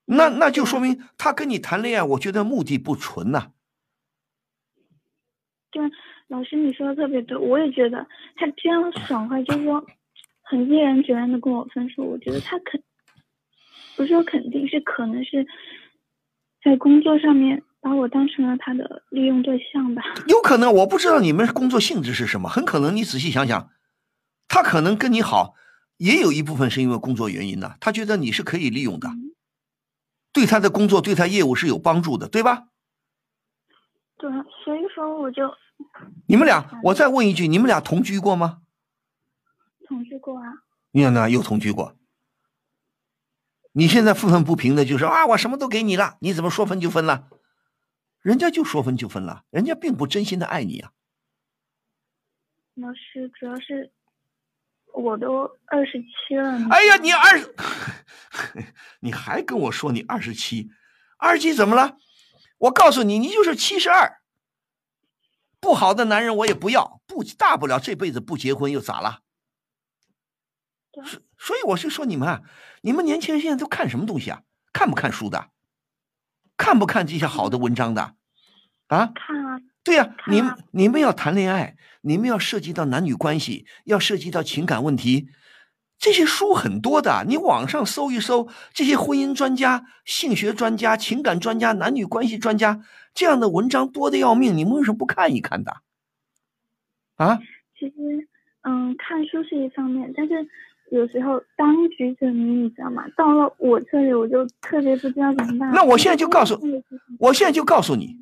那那就说明他跟你谈恋爱，我觉得目的不纯呐、对，老师你说的特别对，我也觉得他这样 爽快，就是说很毅然决然的跟我分手，我觉得他肯不是说肯定是可能是在工作上面把我当成了他的利用对象吧。有可能我不知道你们工作性质是什么，很可能你仔细想想，他可能跟你好，也有一部分是因为工作原因呢。他觉得你是可以利用的，对他的工作、对他业务是有帮助的，对吧？对，所以说我就你们俩，我再问一句，你们俩同居过吗？同居过啊。你看呢，又同居过。你现在愤愤不平的就是啊，我什么都给你了，你怎么说分就分了？人家就说分就分了，人家并不真心的爱你啊。老师，主要是我都二十七了。哎呀，你二十，你还跟我说你二十七，二十七怎么了？我告诉你，你就是七十二。不好的男人我也不要，不大不了这辈子不结婚又咋了？所所以我是说你们啊，你们年轻人现在都看什么东西啊？看不看书的？看不看这些好的文章的？啊？看啊。对呀、你们你们要谈恋爱，你们要涉及到男女关系，要涉及到情感问题，这些书很多的，你网上搜一搜，这些婚姻专家、性学专家、情感专家、男女关系专家这样的文章多的要命，你们为什么不看一看的？啊？其实，嗯，看书是一方面，但是有时候当局者迷，你知道吗？到了我这里，我就特别不知道怎么办。那我现在就告诉，我现在就告诉你，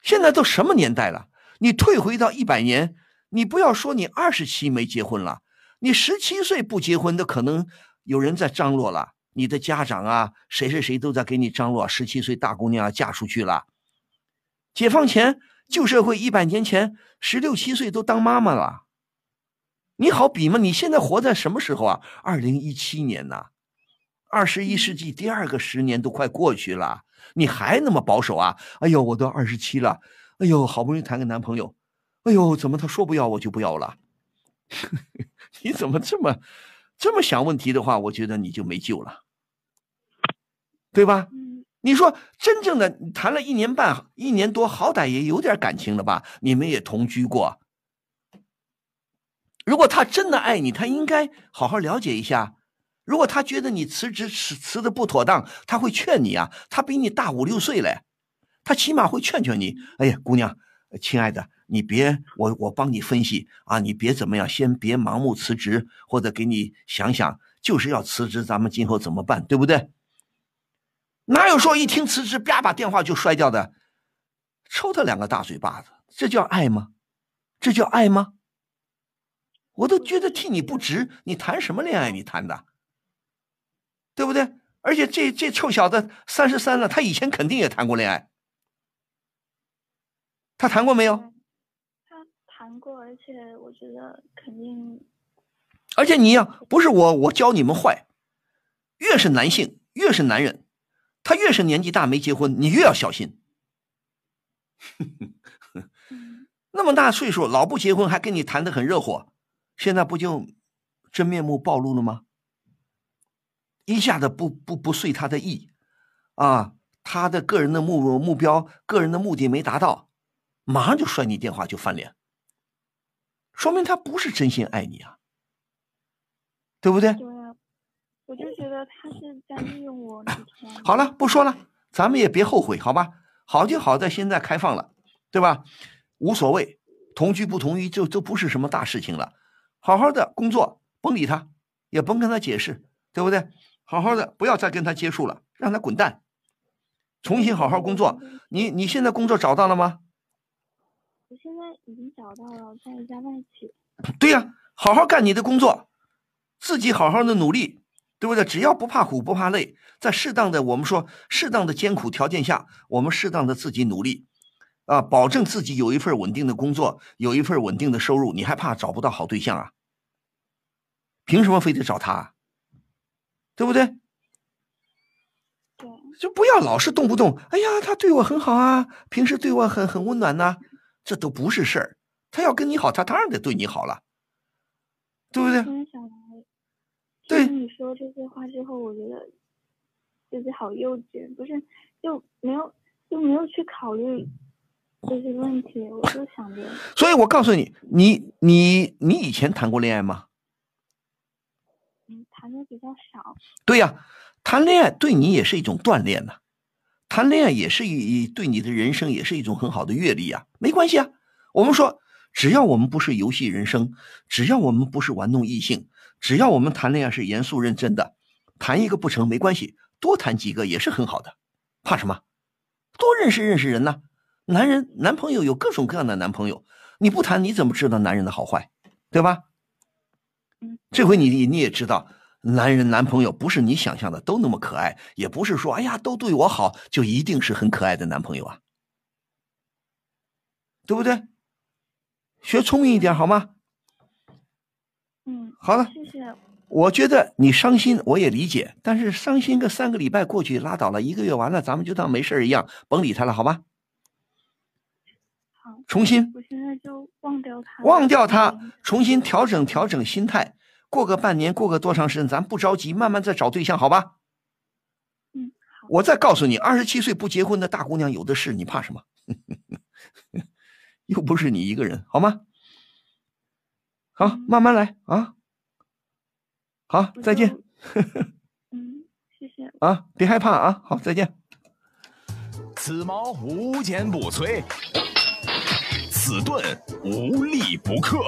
现在都什么年代了？你退回到一百年，你不要说你二十七没结婚了，你十七岁不结婚的可能有人在张罗了，你的家长啊，谁谁谁都在给你张罗，十七岁大姑娘嫁出去了。解放前，旧社会一百年前，十六七岁都当妈妈了。你好比吗？你现在活在什么时候啊？二零一七年呐，二十一世纪第二个十年都快过去了，你还那么保守啊？哎呦，我都二十七了，哎呦，好不容易谈个男朋友，哎呦，怎么他说不要我就不要了？你怎么这么这么想问题的话，我觉得你就没救了，对吧？你说真正的谈了一年半、一年多，好歹也有点感情了吧？你们也同居过。如果他真的爱你，他应该好好了解一下。如果他觉得你辞职辞辞的不妥当，他会劝你啊。他比你大五六岁嘞，他起码会劝劝你。哎呀，姑娘，亲爱的，你别我我帮你分析啊，你别怎么样，先别盲目辞职，或者给你想想，就是要辞职，咱们今后怎么办，对不对？哪有说一听辞职，啪把电话就摔掉的？抽他两个大嘴巴子，这叫爱吗？这叫爱吗？我都觉得替你不值，你谈什么恋爱？你谈的，对不对？而且这这臭小子三十三了，他以前肯定也谈过恋爱。他谈过没有？他谈过，而且我觉得肯定。而且你呀，不是我，我教你们坏。越是男性，越是男人，他越是年纪大没结婚，你越要小心。那么大岁数，老不结婚还跟你谈的很热火。现在不就真面目暴露了吗？一下子不不不遂他的意，啊，他的个人的目目标、个人的目的没达到，马上就摔你电话就翻脸，说明他不是真心爱你啊，对不对？对啊，我就觉得他是在利用我。好了，不说了，咱们也别后悔，好吧？好就好在现在开放了，对吧？无所谓，同居不同意就都不是什么大事情了。好好的工作，甭理他，也甭跟他解释，对不对？好好的，不要再跟他接触了，让他滚蛋。重新好好工作。你你现在工作找到了吗？我现在已经找到了，在一家外企。对呀，好好干你的工作，自己好好的努力，对不对？只要不怕苦不怕累，在适当的我们说适当的艰苦条件下，我们适当的自己努力。啊，保证自己有一份稳定的工作，有一份稳定的收入，你还怕找不到好对象啊？凭什么非得找他？对不对？对，就不要老是动不动，哎呀，他对我很好啊，平时对我很很温暖呐，这都不是事儿。他要跟你好，他当然得对你好了，对不对？对。你说这些话之后，我觉得自己好幼稚，不是就没有就没有去考虑。这些问题，我都想着。所以我告诉你，你你你以前谈过恋爱吗？嗯，谈的比较少。对呀，谈恋爱对你也是一种锻炼呐，谈恋爱也是一对你的人生也是一种很好的阅历啊。没关系啊，我们说，只要我们不是游戏人生，只要我们不是玩弄异性，只要我们谈恋爱是严肃认真的，谈一个不成没关系，多谈几个也是很好的，怕什么？多认识认识人呢。男人男朋友有各种各样的男朋友，你不谈你怎么知道男人的好坏，对吧？这回你你也知道，男人男朋友不是你想象的都那么可爱，也不是说哎呀都对我好就一定是很可爱的男朋友啊，对不对？学聪明一点好吗？嗯，好了，谢谢。我觉得你伤心我也理解，但是伤心个三个礼拜过去拉倒了，一个月完了，咱们就当没事一样，甭理他了，好吗？重新，我现在就忘掉他，忘掉他，重新调整调整心态，过个半年，过个多长时间，咱不着急，慢慢再找对象，好吧？嗯，好。我再告诉你，二十七岁不结婚的大姑娘有的是，你怕什么？又不是你一个人，好吗？好，慢慢来啊。好，再见。嗯，谢谢。啊，别害怕啊。好，再见。此矛无坚不摧。此盾无力不克。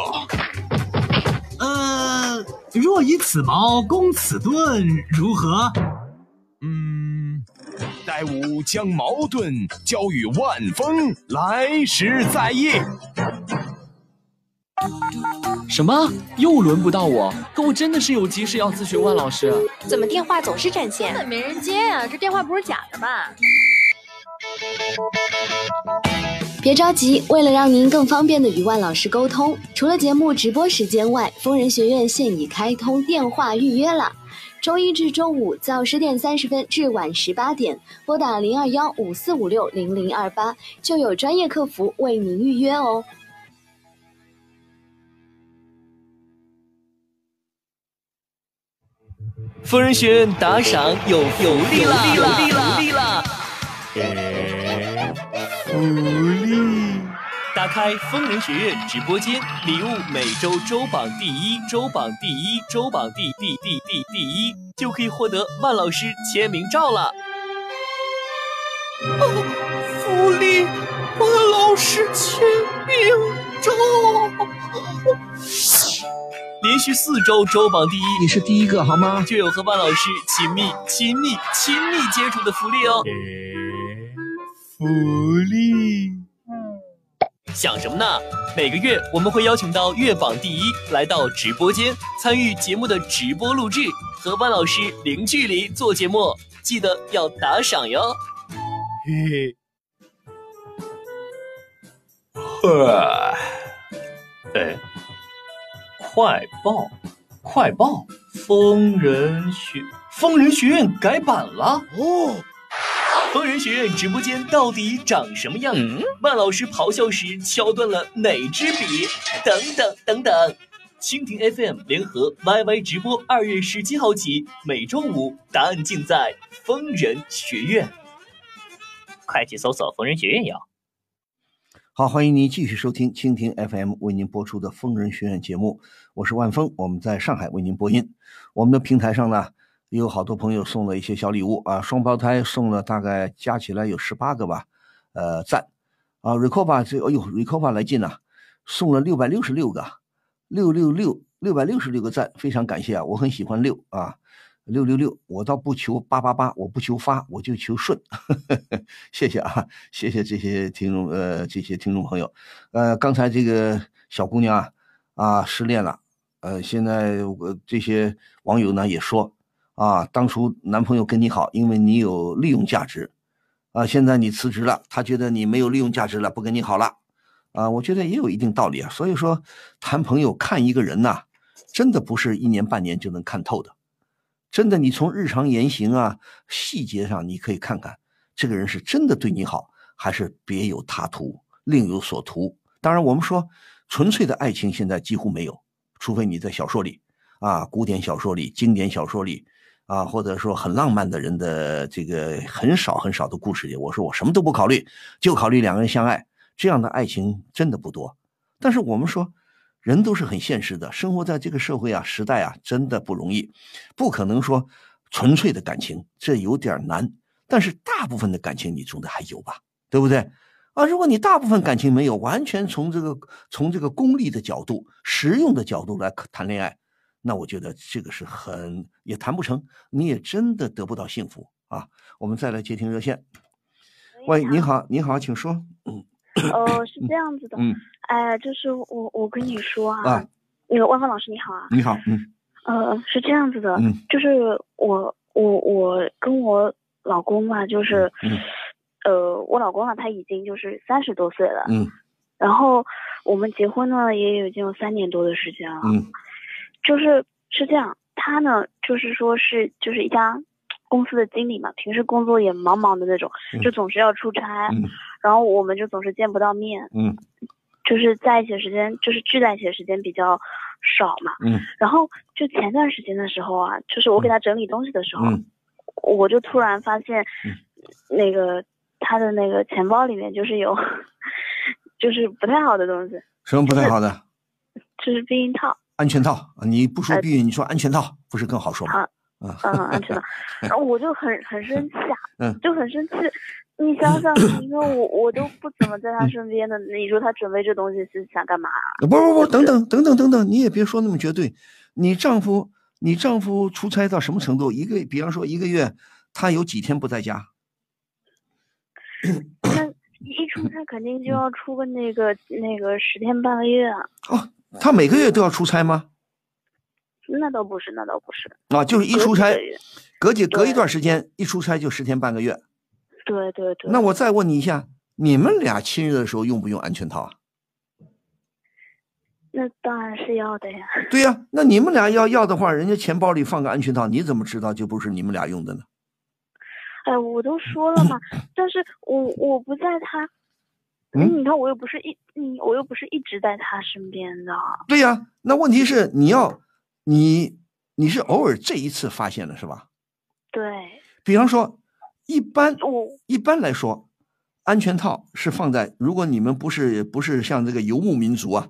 呃，若以此矛攻此盾，如何？嗯，待吾将矛盾交与万峰，来时再议。什么？又轮不到我？可我真的是有急事要咨询万老师。怎么电话总是占线？根本没人接呀！这电话不是假的吧？别着急，为了让您更方便的与万老师沟通，除了节目直播时间外，疯人学院现已开通电话预约了。周一至周五早十点三十分至晚十八点，拨打零二幺五四五六零零二八，就有专业客服为您预约哦。疯人学院打赏有福利啦！有福利啦！福利啦！福利！打开风人学院直播间，礼物每周周榜第一，周榜第一，周榜第第第第第一，就可以获得万老师签名照了。哦，福利，万老师签名照。连续四周周榜第一，你是第一个好吗？就有和万老师亲密、亲密、亲密接触的福利哦。福利，想什么呢？每个月我们会邀请到月榜第一来到直播间参与节目的直播录制，和万老师零距离做节目，记得要打赏哟。嘿嘿，呵，哎。快报，快报！疯人学疯人学院改版了哦！疯人学院直播间到底长什么样？万老师咆哮时敲断了哪支笔？等等等等！蜻蜓 FM 联合 YY 直播，二月十七号起，每周五，答案尽在疯人学院。快去搜索疯人学院哟！好，欢迎您继续收听蜻蜓 FM 为您播出的疯人学院节目，我是万峰，我们在上海为您播音。我们的平台上呢，也有好多朋友送了一些小礼物啊，双胞胎送了大概加起来有十八个吧，呃，赞啊，Recover 这，哎呦，Recover 来劲呐，送了六百六十六个，六六六六百六十六个赞，非常感谢啊，我很喜欢六啊。六六六，我倒不求八八八，我不求发，我就求顺。谢谢啊，谢谢这些听众，呃，这些听众朋友。呃，刚才这个小姑娘啊，啊，失恋了。呃，现在我这些网友呢也说，啊，当初男朋友跟你好，因为你有利用价值，啊，现在你辞职了，他觉得你没有利用价值了，不跟你好了。啊，我觉得也有一定道理啊。所以说，谈朋友看一个人呐，真的不是一年半年就能看透的。真的，你从日常言行啊、细节上，你可以看看这个人是真的对你好，还是别有他图、另有所图。当然，我们说纯粹的爱情现在几乎没有，除非你在小说里啊、古典小说里、经典小说里啊，或者说很浪漫的人的这个很少很少的故事里，我说我什么都不考虑，就考虑两个人相爱，这样的爱情真的不多。但是我们说。人都是很现实的，生活在这个社会啊、时代啊，真的不容易，不可能说纯粹的感情，这有点难。但是大部分的感情你总得还有吧，对不对？啊，如果你大部分感情没有，完全从这个从这个功利的角度、实用的角度来谈恋爱，那我觉得这个是很也谈不成，你也真的得不到幸福啊。我们再来接听热线。喂，你好，你好，请说。嗯。哦，是这样子的。嗯。哎，就是我，我跟你说啊，那个万芳老师你好啊，你好，嗯，呃，是这样子的，嗯，就是我，我，我跟我老公嘛，就是，嗯，呃，我老公呢，他已经就是三十多岁了，嗯，然后我们结婚呢，也有已经有三年多的时间了，嗯，就是是这样，他呢，就是说是就是一家公司的经理嘛，平时工作也忙忙的那种，就总是要出差，然后我们就总是见不到面，嗯。就是在一起的时间，就是聚在一起的时间比较少嘛。嗯。然后就前段时间的时候啊，就是我给他整理东西的时候，我就突然发现，那个他的那个钱包里面就是有，就是不太好的东西。什么不太好的？就是避孕套。安全套你不说避孕，你说安全套，不是更好说吗？啊。嗯，安全套。然后我就很很生气啊，嗯，就很生气。你想想，你说我我都不怎么在他身边的，你说他准备这东西是想干嘛？不不不，等等等等等等，你也别说那么绝对。你丈夫，你丈夫出差到什么程度？一个，比方说一个月，他有几天不在家？那一出差肯定就要出个那个那个十天半个月啊。哦，他每个月都要出差吗？那倒不是，那倒不是。啊，就是一出差隔几，隔几隔一段时间一出差就十天半个月。对对对。那我再问你一下，你们俩亲热的时候用不用安全套啊？那当然是要的呀。对呀、那你们俩要要的话，人家钱包里放个安全套，你怎么知道就不是你们俩用的呢？哎，我都说了嘛，但是我我不在他，嗯你看我又不是一，嗯，我又不是一直在他身边的。对呀、那问题是你要你你是偶尔这一次发现了是吧？对，比方说，一般我一般来说，安全套是放在如果你们不是不是像这个游牧民族啊，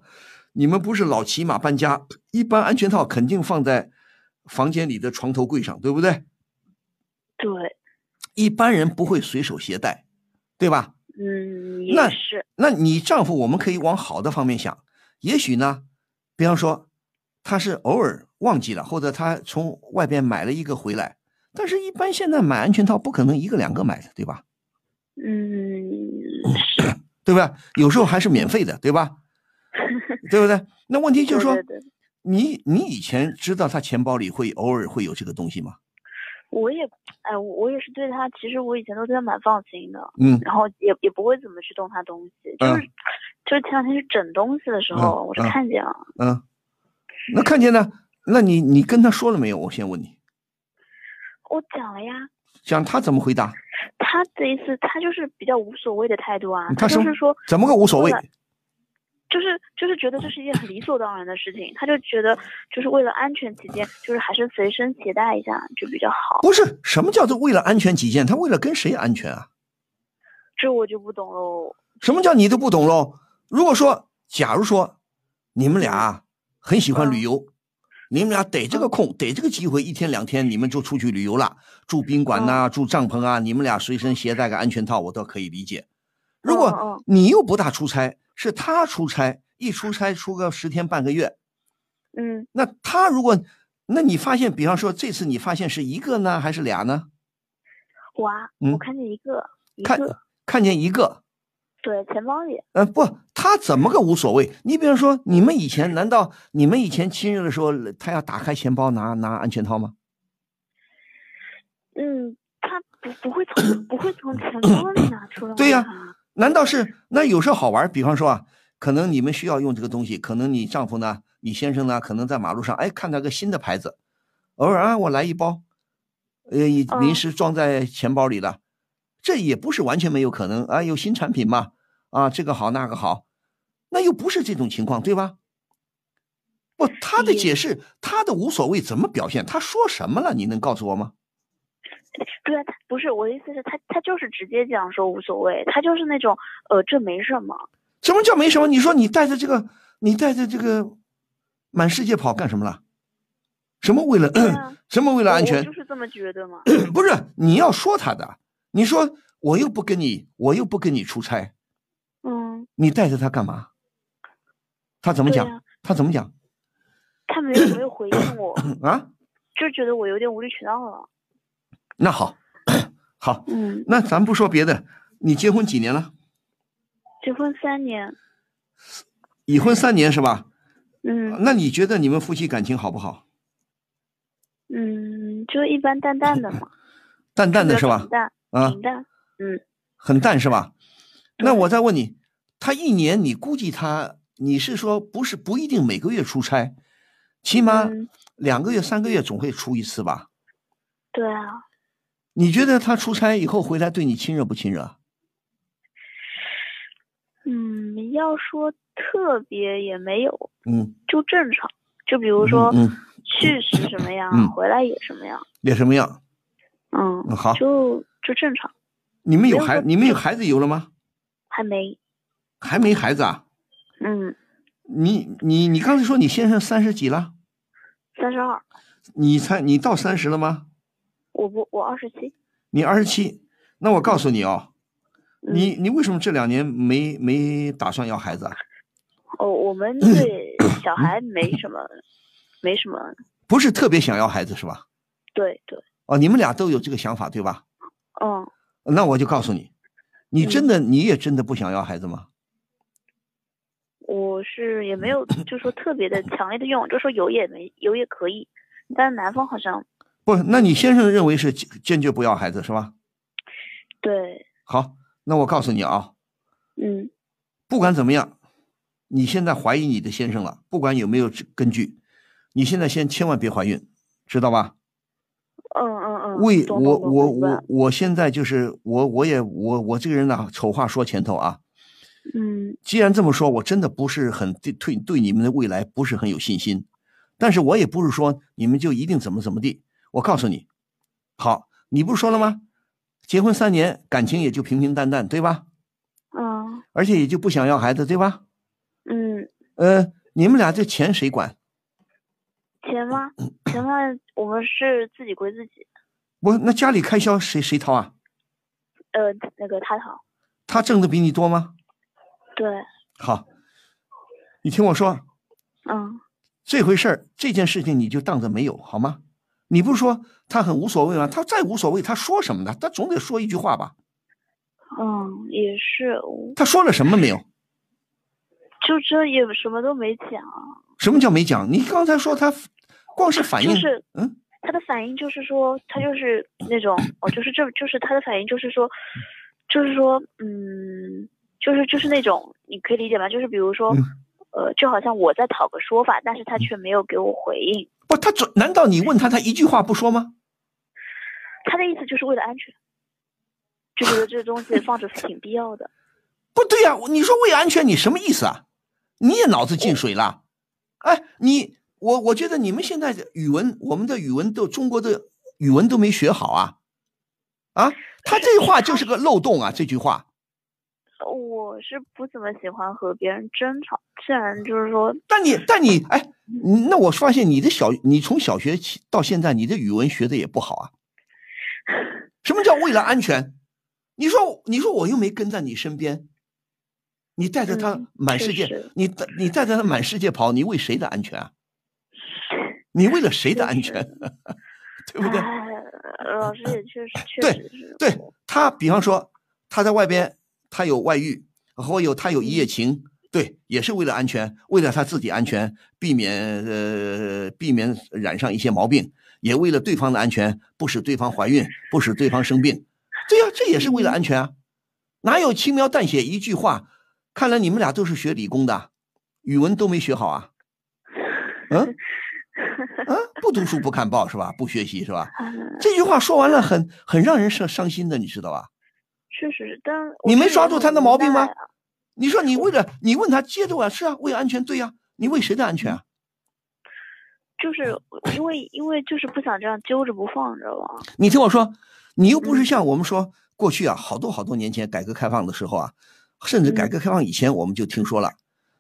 你们不是老骑马搬家，一般安全套肯定放在房间里的床头柜上，对不对？对，一般人不会随手携带，对吧？嗯，那是，那你丈夫，我们可以往好的方面想，也许呢，比方说他是偶尔忘记了，或者他从外边买了一个回来，但是一般现在买安全套不可能一个两个买的，对吧？嗯，是，对吧？有时候还是免费的，对吧？对不对？那问题就是说，对对对你你以前知道他钱包里会偶尔会有这个东西吗？我也，哎，我我也是对他，其实我以前都对他蛮放心的，嗯然后也也不会怎么去动他东西，就是、嗯就是前两天去整东西的时候，我是嗯嗯看见了，嗯，那看见呢？那你你跟他说了没有？我先问你，我讲了呀，讲他怎么回答？他的意思他就是比较无所谓的态度啊，他就是说怎么个无所谓就是就是觉得这是一件很理所当然的事情，他就觉得就是为了安全起见，就是还是随身携带一下就比较好。不是什么叫做为了安全起见？他为了跟谁安全啊？这我就不懂喽。什么叫你都不懂喽？如果说，假如说你们俩很喜欢旅游，你们俩逮这个空，逮这个机会，一天两天你们就出去旅游了，住宾馆呐、住帐篷啊，你们俩随身携带个安全套，我倒可以理解。如嗯果你又不大出差，是他出差，一出差出个十天半个月，嗯，那他如果，那你发现，比方说这次你发现是一个呢，还是俩呢？我啊我看见一个一看个，看见一个，对，钱包里。呃，不，他怎么个无所谓？你比方说，你们以前难道你们以前亲热的时候，他要打开钱包拿拿安全套吗？嗯，他不不会从不会从钱包里拿出来。对呀、难道是那有时候好玩？比方说啊，可能你们需要用这个东西，可能你丈夫呢，你先生呢，可能在马路上哎看到个新的牌子，偶尔啊我来一包，呃临时装在钱包里了，这也不是完全没有可能啊，有新产品嘛，啊这个好那个好，那又不是这种情况，对吧？不，他的解释，他的无所谓怎么表现？他说什么了？你能告诉我吗？对啊，他不是我的意思是他他就是直接讲说无所谓，他就是那种呃这没什么。什么叫没什么？你说你带着这个，你带着这个满世界跑干什么了？什么为了、什么为了安全？就是这么觉得嘛。不是你要说他的，你说我又不跟你，我又不跟你出差，嗯，你带着他干嘛？他怎么讲？他怎么讲他没有没有回应我，啊？就觉得我有点无理取闹了。那好，好，嗯，那咱不说别的，你结婚几年了？结婚三年，已婚三年是吧？嗯那你觉得你们夫妻感情好不好？嗯，就一般淡淡的嘛，淡淡的是吧？淡啊平淡，嗯，很淡是吧？那我再问你，他一年你估计他，你是说不是不一定每个月出差，起码嗯两个月、三个月总会出一次吧？对啊，你觉得他出差以后回来对你亲热不亲热？嗯，要说特别也没有，嗯，就正常。就比如说嗯去是什么样，嗯回来也什么样，也什么样？嗯，嗯好就就正常，你们有孩，你们有孩子有了吗？还没，还没孩子啊？嗯，你你你刚才说你先生三十几了？三十二，你才你到三十了吗？我不，我二十七，你二十七，那我告诉你哦，嗯你你为什么这两年没没打算要孩子啊？哦，我们对 小孩没什么，没什么，不是特别想要孩子是吧？对对，哦，你们俩都有这个想法对吧？嗯，那我就告诉你，你真的、你也真的不想要孩子吗？我是也没有，就说特别的强烈的愿望，就说有也没有也可以，但是男方好像不，那你先生认为是坚坚决不要孩子是吧？对，好，那我告诉你啊，嗯，不管怎么样，你现在怀疑你的先生了，不管有没有根据，你现在先千万别怀孕，知道吧？嗯嗯嗯，为我我我我现在就是我我也我我这个人呢，丑话说前头啊，嗯既然这么说，我真的不是很对对对你们的未来不是很有信心，但是我也不是说你们就一定怎么怎么地。我告诉你，好，你不是说了吗？结婚三年，感情也就平平淡淡，对吧？嗯而且也就不想要孩子，对吧？嗯，呃，你们俩这钱谁管？钱吗？钱嘛，我们是自己归自己，不，那家里开销谁谁掏啊？呃，那个他掏，他挣的比你多吗？对，好，你听我说，嗯这回事儿，这件事情你就当着没有，好吗？你不是说他很无所谓吗？他再无所谓，他说什么呢？他总得说一句话吧？嗯，也是，他说了什么没有？就这也什么都没讲，什么叫没讲？你刚才说他光是反应，就是嗯，他的反应就是说，他就是那种，哦，就是这就是他的反应就是说，就是说，嗯，就是就是那种，你可以理解吧？就是比如说，呃，就好像我在讨个说法，但是他却没有给我回应。不，他准难道你问他，他一句话不说吗？他的意思就是为了安全，就觉得这东西放着挺必要的。不对呀、你说为安全，你什么意思啊？你也脑子进水了？哎，你我我觉得你们现在的语文，我们的语文都中国的语文都没学好啊啊！他这话就是个漏洞啊！这句话，我是不怎么喜欢和别人争吵，既然就是说，但你但你哎，那我发现你的小，你从小学起到现在，你的语文学的也不好啊。什么叫为了安全？你说你说我又没跟在你身边，你带着他满世界，你带你带着他满世界跑，你为谁的安全啊？你为了谁的安全？对不对？哎，老师也确实确对实是，对他，比方说他在外边，他有外遇，或有他有一夜情，对，也是为了安全，为了他自己安全，避免呃避免染上一些毛病，也为了对方的安全，不使对方怀孕，不使对方生病。对呀、这也是为了安全啊！哪有轻描淡写一句话？看来你们俩都是学理工的，语文都没学好啊？嗯嗯，不读书不看报是吧？不学习是吧？这句话说完了很很让人伤伤心的，你知道吧？确实，但你没抓住他的毛病吗？你说你为了你问他接着啊，是啊，为安全，对呀、你为谁的安全啊？就是因为因为就是不想这样揪着不放，你知道吧？你听我说，你又不是像我们说过去啊，好多好多年前改革开放的时候啊，甚至改革开放以前我们就听说了，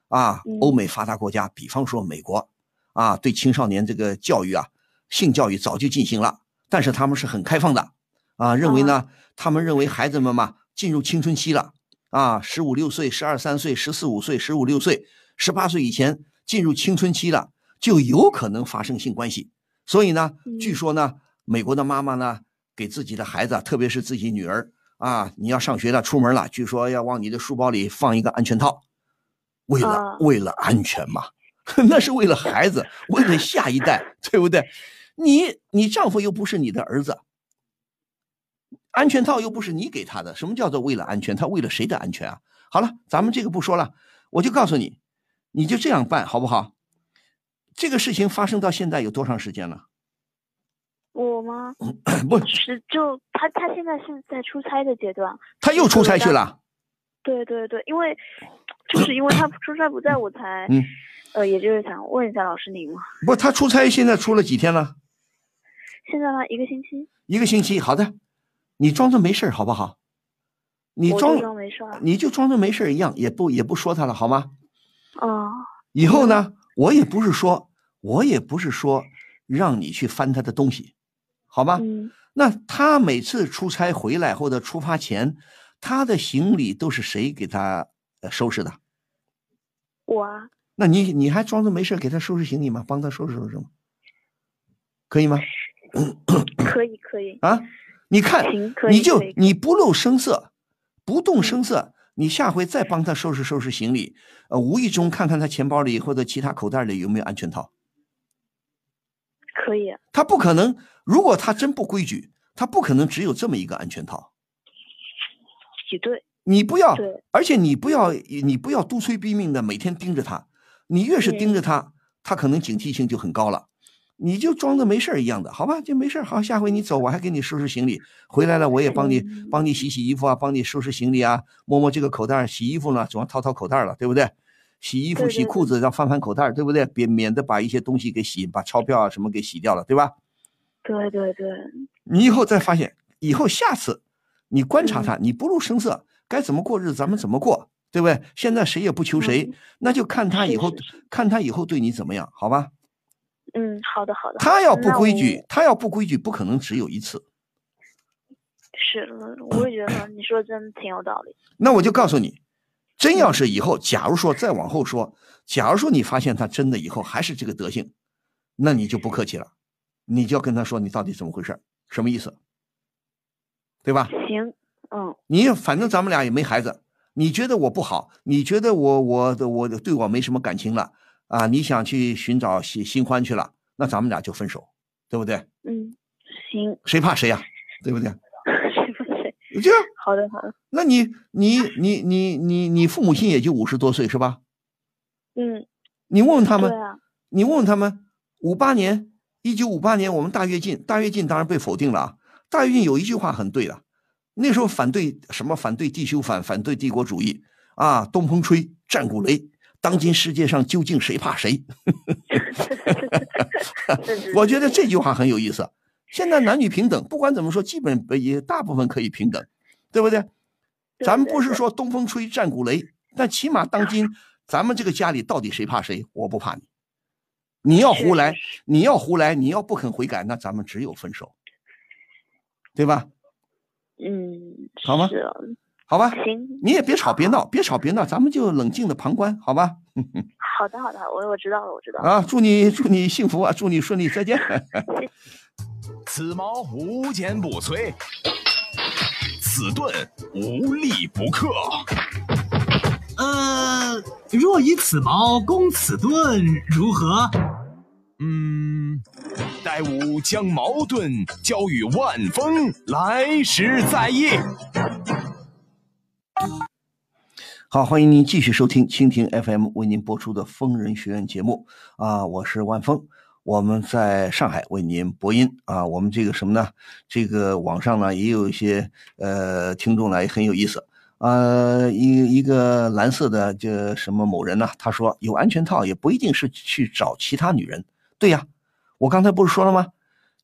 啊，欧美发达国家，比方说美国，啊，对青少年这个教育啊，性教育早就进行了，但是他们是很开放的，啊，认为呢，他们认为孩子们嘛进入青春期了，啊，十五六岁、十二三岁、十四五岁、十五六岁、十八岁以前进入青春期了，就有可能发生性关系。所以呢，据说呢，美国的妈妈呢，给自己的孩子，特别是自己女儿啊，你要上学了、出门了，据说要往你的书包里放一个安全套，为了、啊为了安全嘛，那是为了孩子，为了下一代，对不对？你你丈夫又不是你的儿子，安全套又不是你给他的，什么叫做为了安全？他为了谁的安全啊？好了，咱们这个不说了，我就告诉你，你就这样办好不好？这个事情发生到现在有多长时间了？我吗？不是，就他他现在是在出差的阶段。他又出差去了。对对对，因为就是因为他 出差不在，我才嗯，呃，也就是想问一下老师您嘛。不，他出差现在出了几天了？现在呢，一个星期。一个星期。好的，你装作没事儿好不好？你装装没事你就装作没事儿一样，也不也不说他了，好吗？啊，以后呢，我也不是说，我也不是说让你去翻他的东西，好吗？嗯那他每次出差回来或者出发前，他的行李都是谁给他呃收拾的？我啊，那你你还装作没事儿给他收拾行李吗？帮他收拾收拾吗？可以吗？可以可以。啊，你看你就你不露声色，不动声色，你下回再帮他收拾收拾行李，呃，无意中看看他钱包里或者其他口袋里有没有安全套。可以。他不可能，如果他真不规矩，他不可能只有这么一个安全套。也对。你不要，而且你不要，你不要督催逼命的每天盯着他。你越是盯着他，他可能警惕性就很高了。你就装的没事一样的，好吧？就没事好，下回你走，我还给你收拾行李。回来了，我也帮你帮你洗洗衣服啊，帮你收拾行李啊，摸摸这个口袋，洗衣服呢，总要掏掏口袋了，对不对？洗衣服、洗裤子，要翻翻口袋，对不对？别免得把一些东西给洗，把钞票啊什么给洗掉了，对吧？对对对。你以后再发现，以后下次你观察他，你不露声色。该怎么过日子，咱们怎么过，对不对？现在谁也不求谁，那就看他以后，看他以后对你怎么样，好吧？嗯，好的，好的。他要不规矩，他要不规矩，不可能只有一次。是，我也觉得你说的真的挺有道理。那我就告诉你，真要是以后，假如说再往后说，假如说你发现他真的以后还是这个德行，那你就不客气了，你就要跟他说你到底怎么回事，什么意思，对吧？行。嗯，你反正咱们俩也没孩子，你觉得我不好，你觉得我我的我对我没什么感情了啊？你想去寻找新新欢去了，那咱们俩就分手，对不对？嗯，行。谁怕谁呀？对不对？谁怕谁？这样。好的，好的。那你你你你你你父母亲也就五十多岁是吧？嗯。你问问他们。你问问他们，五八年，一九五八年我们大跃进，大跃进当然被否定了啊。大跃进有一句话很对的。那时候反对什么？反对地修反，反对帝国主义啊！东风吹，战鼓擂。当今世界上究竟谁怕谁？我觉得这句话很有意思。现在男女平等，不管怎么说，基本也大部分可以平等，对不对？咱们不是说东风吹，战鼓擂，但起码当今咱们这个家里到底谁怕谁？我不怕你。你要胡来，你要胡来，你要不肯悔改，那咱们只有分手，对吧？嗯，好吗？好吧，行，你也别吵别闹，别吵别闹，咱们就冷静的旁观，好吧？好的，好的，我我知道了，我知道了。啊，祝你祝你幸福啊，祝你顺利，再见。此矛无坚不摧，此盾无力不克。呃，若以此矛攻此盾，如何？嗯。待吾将矛盾交与万峰，来时再议。好，欢迎您继续收听蜻蜓 FM 为您播出的疯人学院节目啊，我是万峰，我们在上海为您播音啊。我们这个什么呢？这个网上呢也有一些呃听众呢也很有意思啊，一一个蓝色的这什么某人呢，他说有安全套也不一定是去找其他女人，对呀。我刚才不是说了吗？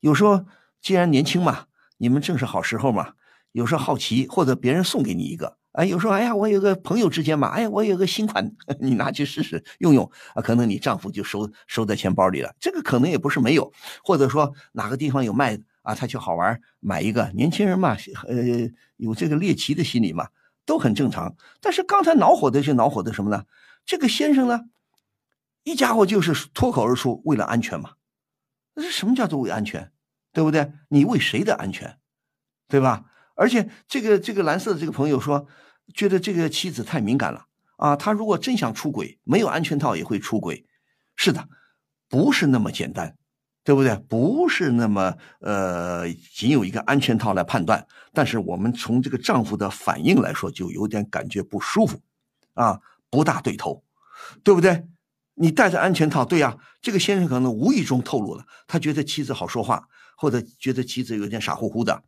有时候既然年轻嘛，你们正是好时候嘛。有时候好奇，或者别人送给你一个，哎，有时候哎呀，我有个朋友之间嘛，哎呀，我有个新款，你拿去试试用用啊。可能你丈夫就收收在钱包里了，这个可能也不是没有，或者说哪个地方有卖啊，他去好玩买一个。年轻人嘛，呃，有这个猎奇的心理嘛，都很正常。但是刚才恼火的是恼火的什么呢？这个先生呢，一家伙就是脱口而出，为了安全嘛。那是什么叫做为安全，对不对？你为谁的安全，对吧？而且这个这个蓝色的这个朋友说，觉得这个妻子太敏感了啊。他如果真想出轨，没有安全套也会出轨。是的，不是那么简单，对不对？不是那么呃，仅有一个安全套来判断。但是我们从这个丈夫的反应来说，就有点感觉不舒服，啊，不大对头，对不对？你戴着安全套，对呀，这个先生可能无意中透露了，他觉得妻子好说话，或者觉得妻子有点傻乎乎的，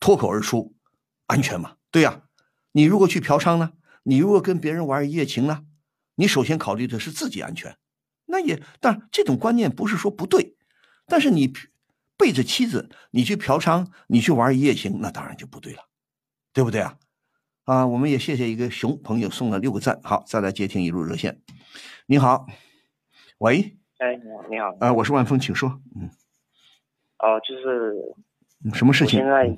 脱口而出，安全嘛？对呀，你如果去嫖娼呢？你如果跟别人玩一夜情呢？你首先考虑的是自己安全，那也，但这种观念不是说不对，但是你背着妻子，你去嫖娼，你去玩一夜情，那当然就不对了，对不对啊？啊，我们也谢谢一个熊朋友送了六个赞，好，再来接听一路热线，你好。喂，哎，你好，你好，啊，我是万峰，请说，嗯，哦，就是什么事情？现在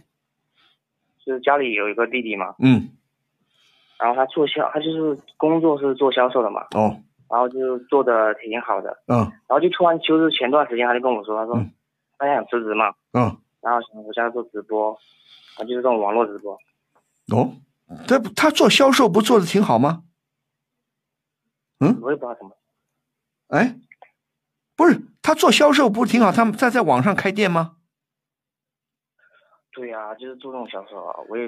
就是家里有一个弟弟嘛，嗯，然后他做销，他就是工作是做销售的嘛，哦，然后就做的挺好的，嗯，然后就突然就是前段时间他就跟我说，他说他想辞职嘛，嗯，然后想回家做直播，啊，就是这种网络直播，哦，他他做销售不做的挺好吗？嗯，我也不知道怎么。哎，不是他做销售不是挺好？他们在在网上开店吗？对呀、就是做这种销售啊，我也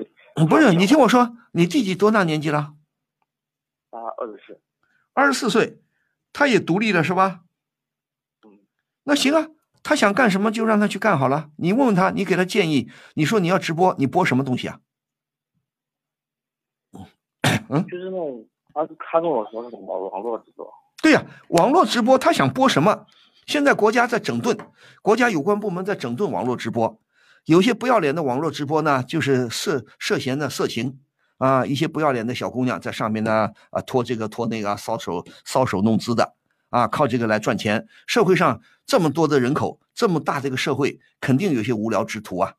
不是，你听我说，你弟弟多大年纪了？他二十四，二十四岁，他也独立了是吧？那行啊，他想干什么就让他去干好了。你问问他，你给他建议，你说你要直播，你播什么东西啊？嗯，就是那种他他跟我说是什么网络直播，对呀、网络直播他想播什么？现在国家在整顿，国家有关部门在整顿网络直播。有些不要脸的网络直播呢，就是涉涉嫌的色情啊，一些不要脸的小姑娘在上面呢啊拖这个拖那个啊搔首搔首弄姿的啊，靠这个来赚钱。社会上这么多的人口，这么大的一个社会，肯定有些无聊之徒啊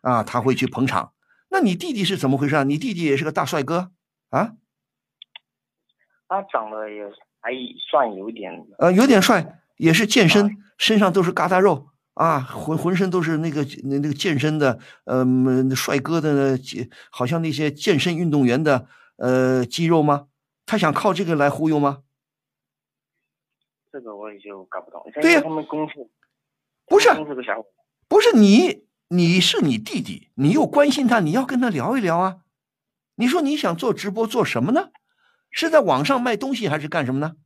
啊，他会去捧场。那你弟弟是怎么回事啊？你弟弟也是个大帅哥啊？他长得也还算有点，呃，有点帅，也是健身，身上都是疙瘩肉啊，浑浑身都是那个那那个健身的，呃，帅哥的，健好像那些健身运动员的呃肌肉吗？他想靠这个来忽悠吗？这个我也就搞不懂。对呀他们公司不是不是你，你是你弟弟，你又关心他，你要跟他聊一聊啊。你说你想做直播做什么呢？是在网上卖东西还是干什么呢？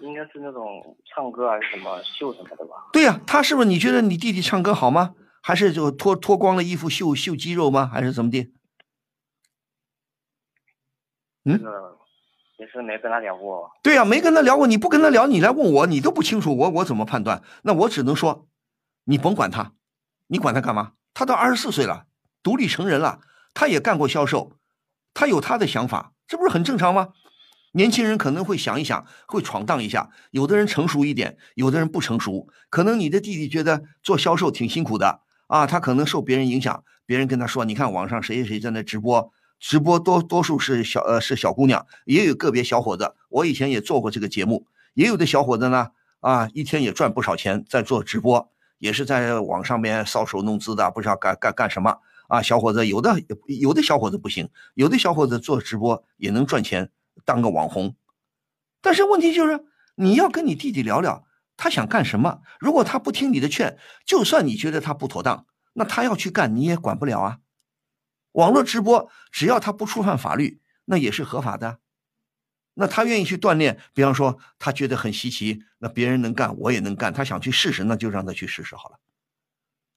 应该是那种唱歌还是什么秀什么的吧？对呀、他是不是你觉得你弟弟唱歌好吗？还是就脱脱光了衣服秀秀肌肉吗？还是怎么的？嗯这个也是没跟他聊过。对呀、没跟他聊过，你不跟他聊，你来问我，你都不清楚，我我怎么判断？那我只能说，你甭管他，你管他干嘛？他都二十四岁了，独立成人了，他也干过销售，他有他的想法，这不是很正常吗？年轻人可能会想一想，会闯荡一下。有的人成熟一点，有的人不成熟。可能你的弟弟觉得做销售挺辛苦的啊，他可能受别人影响，别人跟他说：“你看网上谁谁谁在那直播，直播多多数是小呃是小姑娘，也有个别小伙子。我以前也做过这个节目，也有的小伙子呢啊，一天也赚不少钱，在做直播，也是在网上面搔首弄姿的，不知道干干干什么啊。小伙子有的有的小伙子不行，有的小伙子做直播也能赚钱。”当个网红，但是问题就是你要跟你弟弟聊聊，他想干什么？如果他不听你的劝，就算你觉得他不妥当，那他要去干你也管不了啊。网络直播只要他不触犯法律，那也是合法的。那他愿意去锻炼，比方说他觉得很稀奇，那别人能干我也能干，他想去试试，那就让他去试试好了。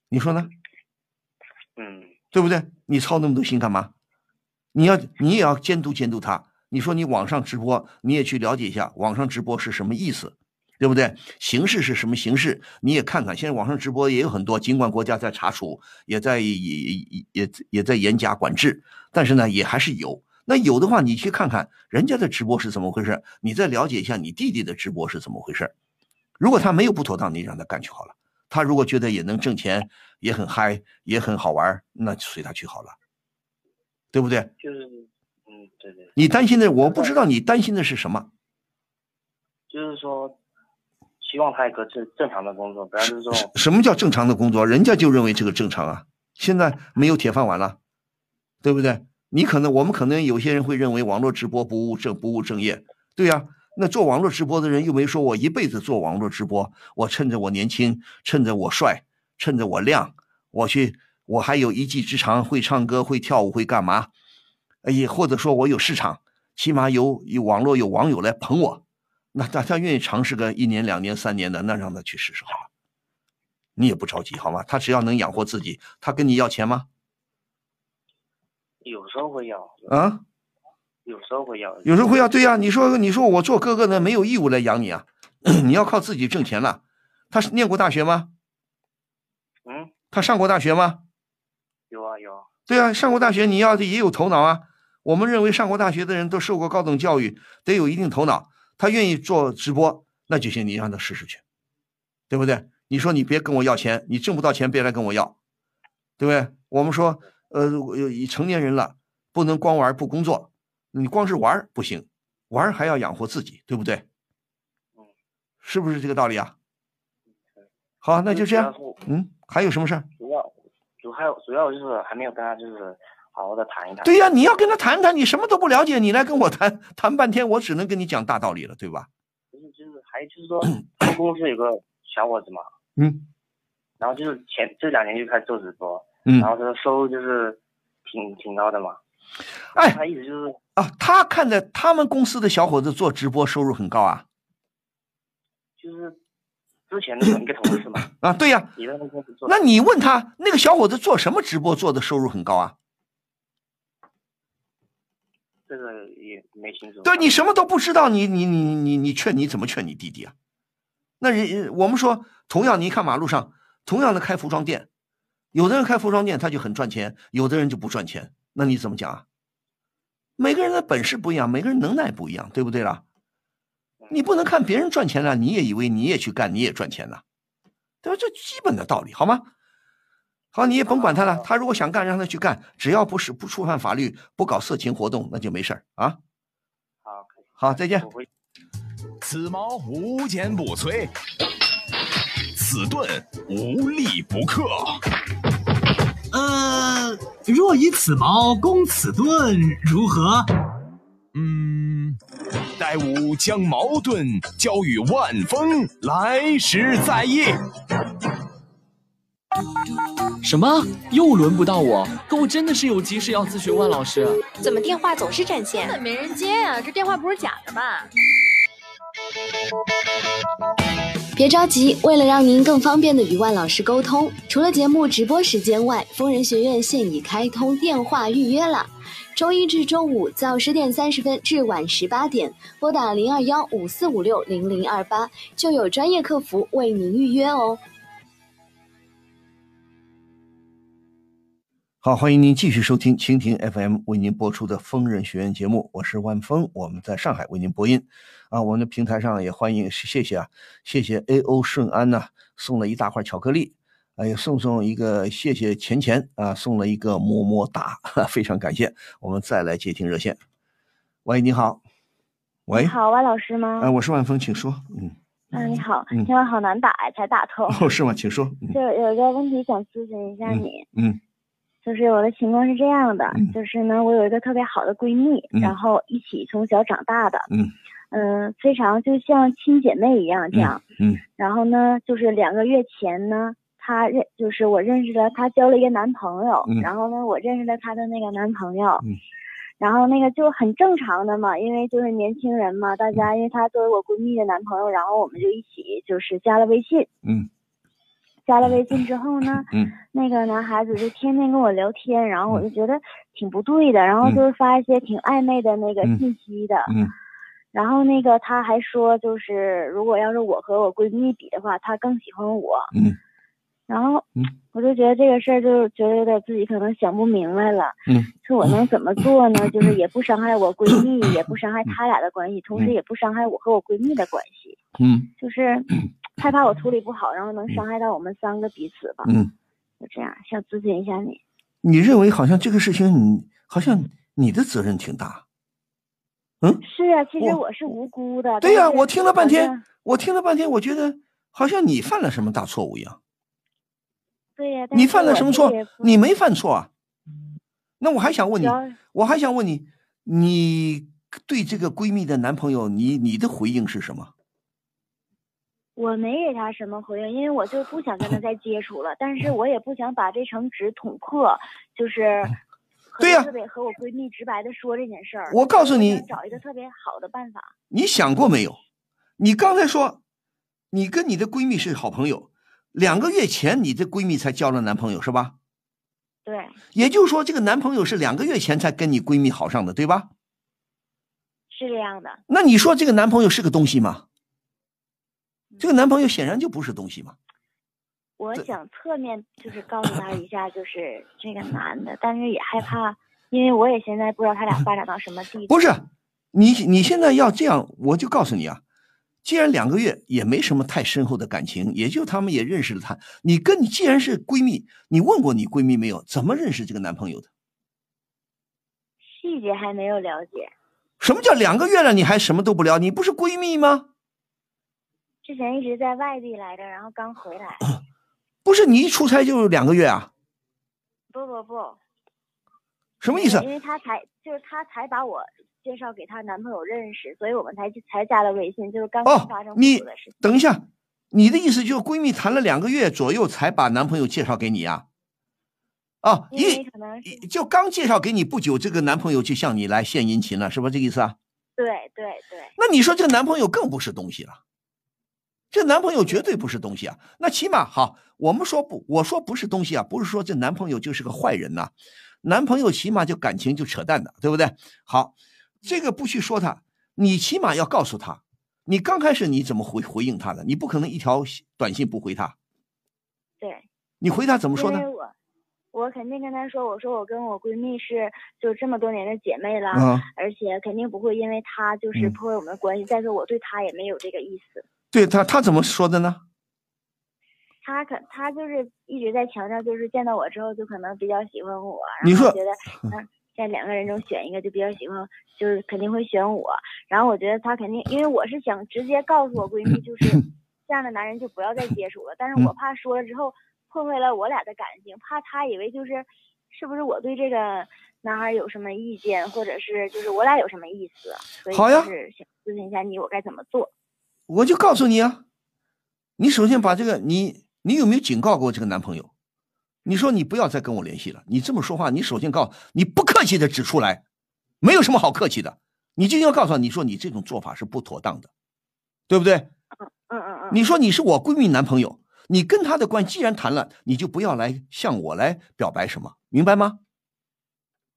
你说呢？嗯，对不对？你操那么多心干嘛？你要你也要监督监督他。你说你网上直播，你也去了解一下网上直播是什么意思，对不对？形式是什么形式？你也看看。现在网上直播也有很多，尽管国家在查处，也在也也也也在严加管制，但是呢，也还是有。那有的话，你去看看人家的直播是怎么回事，你再了解一下你弟弟的直播是怎么回事。如果他没有不妥当，你让他干就好了。他如果觉得也能挣钱，也很嗨，也很好玩，那随他去好了，对不对？就是。嗯，对对。你担心的，我不知道你担心的是什么。就是说，希望他有个正正常的工作，不要就是说。什么叫正常的工作？人家就认为这个正常啊。现在没有铁饭碗了，对不对？你可能，我们可能有些人会认为网络直播不务正不务正业，对呀、啊。那做网络直播的人又没说我一辈子做网络直播，我趁着我年轻，趁着我帅，趁着我亮，我去，我还有一技之长，会唱歌，会跳舞，会干嘛？也或者说我有市场，起码有有网络有网友来捧我，那大家愿意尝试个一年、两年、三年的，那让他去试试好了。你也不着急好吗？他只要能养活自己，他跟你要钱吗？有时候会要啊，有时候会要，有时候会要。对呀、啊，你说你说我做哥哥的没有义务来养你啊，你要靠自己挣钱了。他是念过大学吗？嗯，他上过大学吗？有啊有啊。对啊，上过大学你要也有头脑啊。我们认为上过大学的人都受过高等教育，得有一定头脑。他愿意做直播，那就行，你让他试试去，对不对？你说你别跟我要钱，你挣不到钱别来跟我要，对不对？我们说，呃，成年人了，不能光玩不工作，你光是玩不行，玩还要养活自己，对不对？是不是这个道理啊？好，那就这样。嗯，还有什么事儿？主要主主要主要就是还没有跟他就是好好的谈一谈。对呀，你要跟他谈谈，你什么都不了解，你来跟我谈 谈半天，我只能跟你讲大道理了，对吧？不是，就是还就是说，他公司有个小伙子嘛，嗯，然后就是前这两年就开始做直播，嗯然后他的收入就是挺挺高的嘛。哎，他意思就是啊，他看着他们公司的小伙子做直播收入很高啊，就是之前的一个同事嘛，啊，对呀、你在那公司做，那你问他那个小伙子做什么直播做的收入很高啊？这个也没清楚。对你什么都不知道，你你你你你劝你怎么劝你弟弟啊？那人我们说，同样你看马路上，同样的开服装店，有的人开服装店他就很赚钱，有的人就不赚钱，那你怎么讲啊？每个人的本事不一样，每个人能耐不一样，对不对啦？你不能看别人赚钱了，你也以为你也去干，你也赚钱了，对吧？这基本的道理，好吗？好，你也甭管他了，他如果想干，让他去干，只要不是不触犯法律，不搞色情活动，那就没事儿啊。好，好，再见。此矛无坚不摧，此盾无力不克。呃，若以此矛攻此盾，如何？嗯，待吾将矛盾交与万峰，来时再议。什么？又轮不到我？可我真的是有急事要咨询万老师。怎么电话总是占线？根本没人接呀、这电话不是假的吧？别着急，为了让您更方便的与万老师沟通，除了节目直播时间外，疯人学院现已开通电话预约了。周一至周五早十点三十分至晚十八点，拨打零二幺五四五六零零二八，就有专业客服为您预约哦。好，欢迎您继续收听蜻蜓 FM 为您播出的疯人学院节目，我是万峰，我们在上海为您播音。啊，我们的平台上也欢迎，谢谢啊，谢谢 AO 顺安呐、送了一大块巧克力，哎呀，送送一个谢谢钱钱啊，送了一个么么哒，非常感谢。我们再来接听热线，喂，你好，喂，你好，万老师吗？哎、我是万峰，请说。嗯，嗯，你好，嗯电话好难打呀，才打通。哦，是吗？请说。嗯就有一个问题想咨询一下你，嗯就是我的情况是这样的，就是呢，我有一个特别好的闺蜜，嗯。然后一起从小长大的，嗯。嗯、非常就像亲姐妹一样这样。嗯然后呢，就是两个月前呢，她认就是我认识了，她交了一个男朋友，嗯。然后呢，我认识了她的那个男朋友，嗯。然后那个就很正常的嘛，因为就是年轻人嘛，大家因为她作为我闺蜜的男朋友，然后我们就一起就是加了微信，嗯加了微信之后呢，嗯。那个男孩子就天天跟我聊天，然后我就觉得挺不对的，然后就是发一些挺暧昧的那个嗯。信息的，嗯。然后那个他还说，就是如果要是我和我闺蜜比的话，他更喜欢我。嗯。然后嗯。我就觉得这个事儿，就觉得有点自己可能想不明白了。嗯。说我能怎么做呢？就是也不伤害我闺蜜，也不伤害他俩的关系，同时也不伤害我和我闺蜜的关系。嗯。就是害怕我处理不好，然后能伤害到我们三个彼此吧。嗯，就这样，想咨询一下你。你认为好像这个事情你好像你的责任挺大。嗯，是啊，其实我是无辜的。对呀、我听了半天，我听了半天，我觉得好像你犯了什么大错误一样。对呀、但你犯了什么错你没犯错啊。那我还想问你我还想问你，你对这个闺蜜的男朋友，你你的回应是什么？我没给他什么回应，因为我就不想跟他再接触了，但是我也不想把这层纸捅破，就是对呀特别和我闺蜜直白的说这件事儿。我告诉你找一个特别好的办法。你想过没有？你刚才说，你跟你的闺蜜是好朋友，两个月前你的闺蜜才交了男朋友是吧？对，也就是说，这个男朋友是两个月前才跟你闺蜜好上的，对吧？是这样的。那你说这个男朋友是个东西吗？这个男朋友显然就不是东西嘛。我想侧面就是告诉他一下，就是这个男的，但是也害怕，因为我也现在不知道他俩发展到什么地步。不是，你你现在要这样，我就告诉你啊，既然两个月也没什么太深厚的感情，也就他们也认识了他。你跟你既然是闺蜜，你问过你闺蜜没有？怎么认识这个男朋友的？细节还没有了解。什么叫两个月了你还什么都不聊？你不是闺蜜吗？之前一直在外地来着，然后刚回来。不是你一出差就两个月啊？不不不，什么意思？因为她才就是她才把我介绍给她男朋友认识，所以我们才才加了微信，就是刚刚发生哦，你的事情。等一下，你的意思就是闺蜜谈了两个月左右才把男朋友介绍给你啊？啊，一就刚介绍给你不久，这个男朋友就向你来献殷勤了，是不是这个意思啊？对对对，那你说这个男朋友更不是东西了，这男朋友绝对不是东西啊。那起码好，我们说不，我说不是东西啊，不是说这男朋友就是个坏人呐、男朋友起码就感情就扯淡的，对不对？好，这个不去说他，你起码要告诉他，你刚开始你怎么回回应他的？你不可能一条短信不回他，对。你回他怎么说呢我我肯定跟他说，我说我跟我闺蜜是就这么多年的姐妹了，嗯而且肯定不会因为她就是嗯破坏我们的关系。再说我对她也没有这个意思，对他，他怎么说的呢？他可他就是一直在强调，就是见到我之后就可能比较喜欢我，然后觉得 嗯。在两个人中选一个，就比较喜欢，就是肯定会选我。然后我觉得他肯定，因为我是想直接告诉我闺蜜，就是 这样的男人就不要再接触了。但是嗯我怕说了之后破坏了我俩的感情，怕他以为就是是不是我对这个男孩有什么意见，或者是就是我俩有什么意思，所以就是想咨询一下你我该怎么做。我就告诉你啊，你首先把这个你你有没有警告过这个男朋友？你说你不要再跟我联系了。你这么说话，你首先告你不客气的指出来，没有什么好客气的。你就应该告诉他，你说你这种做法是不妥当的，对不对？嗯嗯嗯。你说你是我闺蜜男朋友，你跟他的关系既然谈了，你就不要来向我来表白什么，明白吗？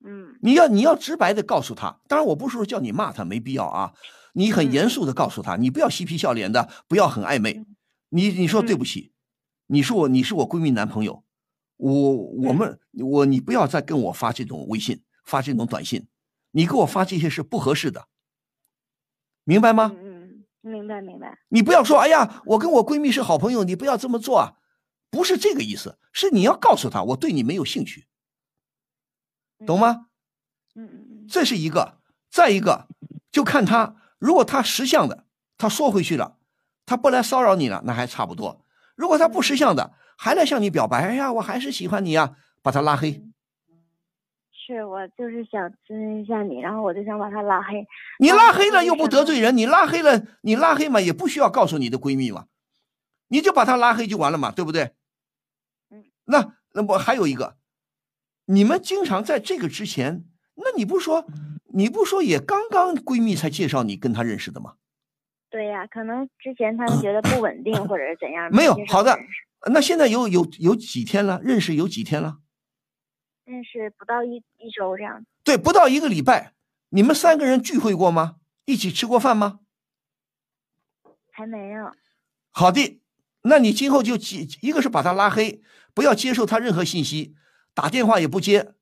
嗯。你要你要直白的告诉他，当然我不是说叫你骂他，没必要啊。你很严肃的告诉他，你不要嬉皮笑脸的，不要很暧昧。你你说对不起，你是我你是我闺蜜男朋友，我我们我你不要再跟我发这种微信，发这种短信，你给我发这些是不合适的，明白吗？嗯，明白明白。你不要说，哎呀，我跟我闺蜜是好朋友，你不要这么做啊，不是这个意思，是你要告诉她，我对你没有兴趣，懂吗？嗯嗯这是一个，再一个，就看他，如果他识相的，他说回去了，他不来骚扰你了，那还差不多；如果他不识相的，还来向你表白，哎呀，我还是喜欢你呀，把他拉黑。是我就是想咨询一下你，然后我就想把他拉黑。你拉黑了又不得罪人，你拉黑了，你拉黑嘛也不需要告诉你的闺蜜嘛，你就把他拉黑就完了嘛，对不对？那那我还有一个，你们经常在这个之前，那你不说，你不说也刚刚闺蜜才介绍你跟她认识的吗？对呀，可能之前他们觉得不稳定 或者是怎样。没有，好的，那现在有有有几天了？认识有几天了？认识不到一一周这样。对，不到一个礼拜，你们三个人聚会过吗？一起吃过饭吗？还没有。好的，那你今后就几，一个是把他拉黑，不要接受他任何信息，打电话也不接，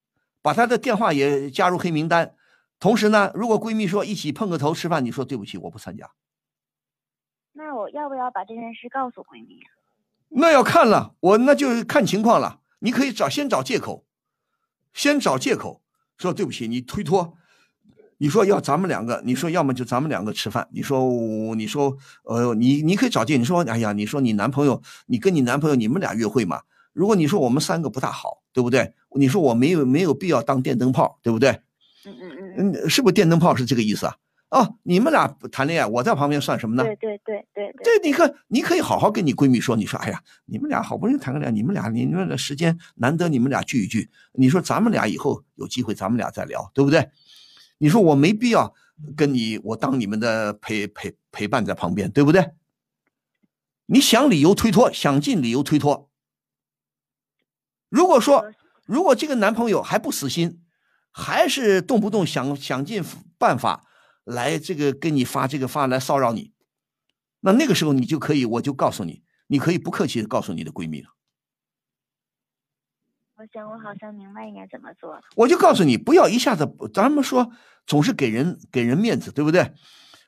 把他的电话也加入黑名单。同时呢，如果闺蜜说一起碰个头吃饭，你说对不起，我不参加。那我要不要把这件事告诉闺蜜啊？那要看了，我那就看情况了。你可以找先找借口，先找借口说对不起，你推脱。你说要咱们两个，你说要么就咱们两个吃饭。你说我你说呃，你你可以找借，你说哎呀，你说你男朋友，你跟你男朋友你们俩约会嘛？如果你说我们三个不大好，对不对？你说我没有没有必要当电灯泡，对不对？嗯嗯嗯。嗯，是不是电灯泡是这个意思啊？哦，你们俩谈恋爱，我在旁边算什么呢？对对对对对，你看你可以好好跟你闺蜜说，你说，哎呀，你们俩好不容易谈个恋爱，你们俩你们的时间难得，你们俩聚一聚。你说咱们俩以后有机会，咱们俩再聊，对不对？你说我没必要跟你，我当你们的陪陪陪伴在旁边，对不对？你想理由推脱，想尽理由推脱。如果说，如果这个男朋友还不死心，还是动不动想想尽办法来这个跟你发这个发来骚扰你，那那个时候你就可以，我就告诉你，你可以不客气的告诉你的闺蜜了。我想我好像明白应该怎么做了。我就告诉你，不要一下子，咱们说总是给人给人面子，对不对？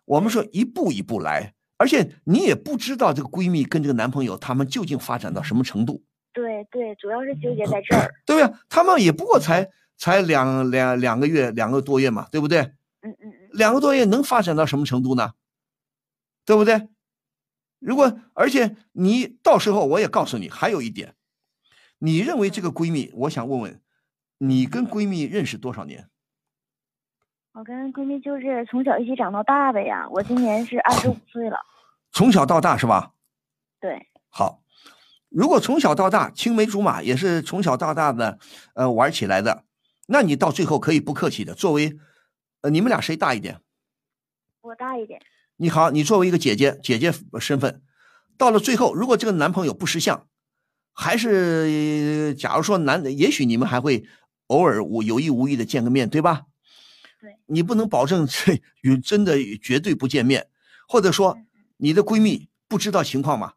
我们说一步一步来，而且你也不知道这个闺蜜跟这个男朋友他们究竟发展到什么程度，对对，主要是纠结在这儿。对不对？他们也不过才才两两两个月，两个多月嘛，对不对？嗯嗯嗯。两个多月能发展到什么程度呢？对不对？如果而且你到时候我也告诉你，还有一点，你认为这个闺蜜，我想问问，你跟闺蜜认识多少年？我跟闺蜜就是从小一起长到大的呀。我今年是二十五岁了。从小到大是吧？对。好，如果从小到大青梅竹马，也是从小到大的呃玩起来的，那你到最后可以不客气的。作为呃，你们俩谁大一点？我大一点。你好，你作为一个姐姐，姐姐身份，到了最后，如果这个男朋友不识相，还是假如说男的，也许你们还会偶尔无有意无意的见个面，对吧？对。你不能保证这与真的绝对不见面，或者说你的闺蜜不知道情况吗？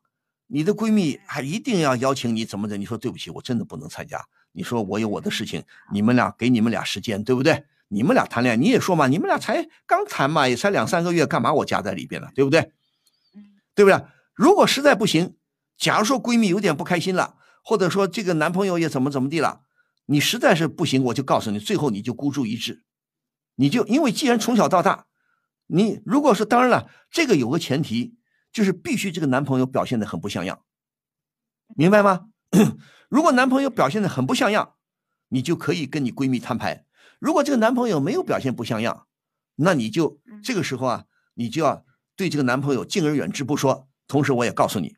你的闺蜜还一定要邀请你怎么的？你说对不起，我真的不能参加。你说我有我的事情，你们俩给你们俩时间，对不对？你们俩谈恋爱，你也说嘛，你们俩才刚谈嘛，也才两三个月，干嘛我夹在里边了？对不对？对不对？如果实在不行，假如说闺蜜有点不开心了，或者说这个男朋友也怎么怎么地了，你实在是不行，我就告诉你，最后你就孤注一掷，你就因为既然从小到大，你如果说当然了，这个有个前提，就是必须这个男朋友表现的很不像样，明白吗？如果男朋友表现的很不像样，你就可以跟你闺蜜摊牌。如果这个男朋友没有表现不像样，那你就这个时候啊，你就要对这个男朋友敬而远之不说。同时，我也告诉你，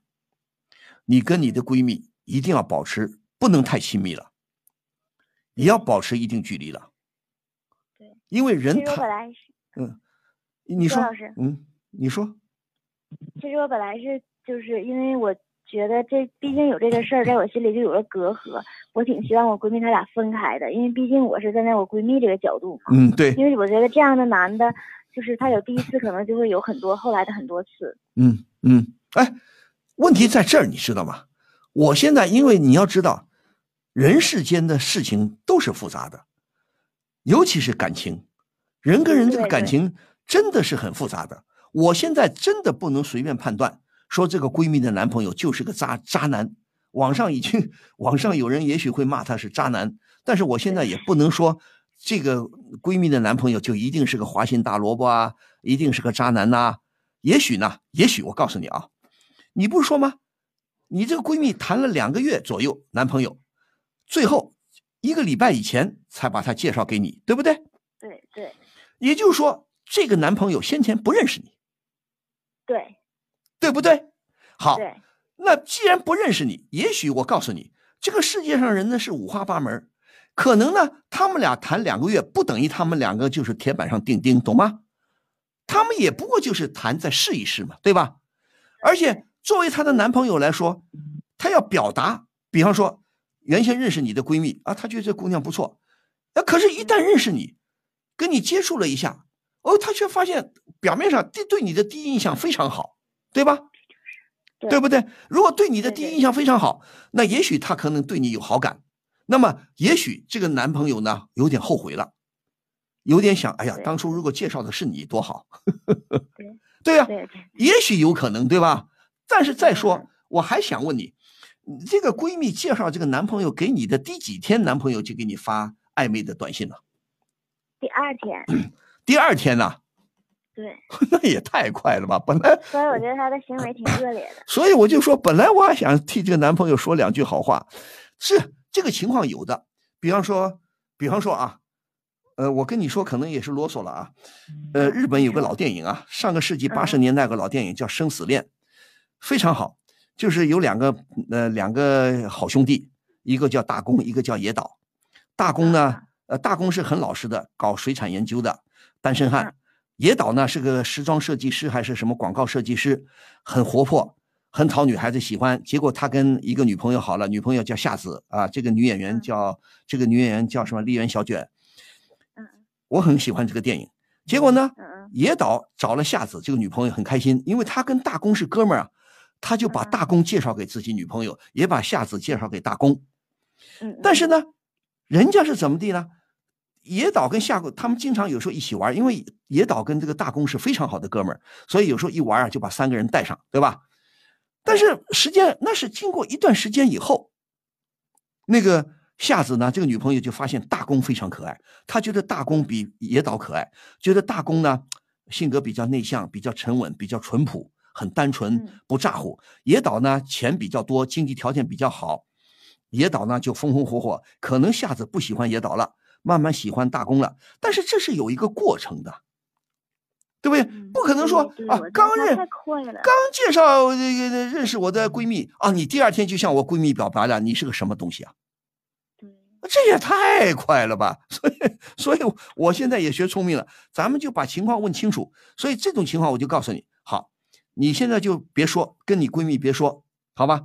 你跟你的闺蜜一定要保持不能太亲密了，也要保持一定距离了。对，因为人他嗯，你说嗯，你说，其实我本来是就是因为我。觉得这毕竟有这个事儿，在我心里就有了隔阂。我挺希望我闺蜜她俩分开的，因为毕竟我是站在我闺蜜这个角度嘛。嗯，对。因为我觉得这样的男的，就是他有第一次，可能就会有很多后来的很多次。嗯嗯，哎，问题在这儿，你知道吗？我现在因为你要知道，人世间的事情都是复杂的，尤其是感情，人跟人这个感情真的是很复杂的。我现在真的不能随便判断。说这个闺蜜的男朋友就是个渣渣男，网上已经 网上有人也许会骂他是渣男，但是我现在也不能说这个闺蜜的男朋友就一定是个花心大萝卜啊，一定是个渣男呐。也许呢，也许我告诉你啊，你不是说吗？你这个闺蜜谈了两个月左右男朋友，最后一个礼拜以前才把他介绍给你，对不对？对对。也就是说，这个男朋友先前不认识你。对。对不对？好，那既然不认识你，也许我告诉你，这个世界上人呢是五花八门，可能呢他们俩谈两个月，不等于他们两个就是铁板上钉钉，懂吗？他们也不过就是谈再试一试嘛，对吧？而且作为她的男朋友来说，他要表达，比方说原先认识你的闺蜜啊，她觉得这姑娘不错，那可是，一旦认识你，跟你接触了一下，哦，她却发现表面上对对你的第一印象非常好。对吧？对不对？如果对你的第一印象非常好，那也许他可能对你有好感。那么，也许这个男朋友呢，有点后悔了，有点想，哎呀，当初如果介绍的是你多好。对 呀，也许有可能，对吧？但是再说，我还想问你，这个闺蜜介绍这个男朋友给你的第几天，男朋友就给你发暧昧的短信了？第二天。第二天呢？对，那也太快了吧！本来，所以我觉得他的行为挺恶劣的。所以我就说，本来我还想替这个男朋友说两句好话，是这个情况有的。比方说，比方说啊，呃，我跟你说，可能也是啰嗦了啊。呃，日本有个老电影啊，上个世纪八十年代个老电影叫《生死恋》，非常好，就是有两个呃两个好兄弟，一个叫大公，一个叫野岛。大公呢，呃，大公是很老实的，搞水产研究的，单身汉。野岛呢是个时装设计师还是什么广告设计师，很活泼，很讨女孩子喜欢。结果他跟一个女朋友好了，女朋友叫夏子啊，这个女演员叫这个女演员叫什么？丽媛小卷。嗯，我很喜欢这个电影。结果呢，野岛找了夏子这个女朋友很开心，因为他跟大公是哥们儿啊，他就把大公介绍给自己女朋友，也把夏子介绍给大公。嗯，但是呢，人家是怎么地呢？野岛跟夏公他们经常有时候一起玩，因为野岛跟这个大公是非常好的哥们儿，所以有时候一玩啊就把三个人带上，对吧？但是时间那是经过一段时间以后，那个夏子呢，这个女朋友就发现大公非常可爱，她觉得大公比野岛可爱，觉得大公呢性格比较内向，比较沉稳，比较淳朴，很单纯，不咋呼。野岛呢钱比较多，经济条件比较好。野岛呢就风风火火，可能夏子不喜欢野岛了，慢慢喜欢大公了。但是这是有一个过程的，对不对？不可能说啊，刚认刚介绍这个认识我的闺蜜啊，你第二天就向我闺蜜表白了，你是个什么东西啊？这也太快了吧！所以，所以我现在也学聪明了，咱们就把情况问清楚。所以这种情况，我就告诉你，好，你现在就别说，跟你闺蜜别说，好吧？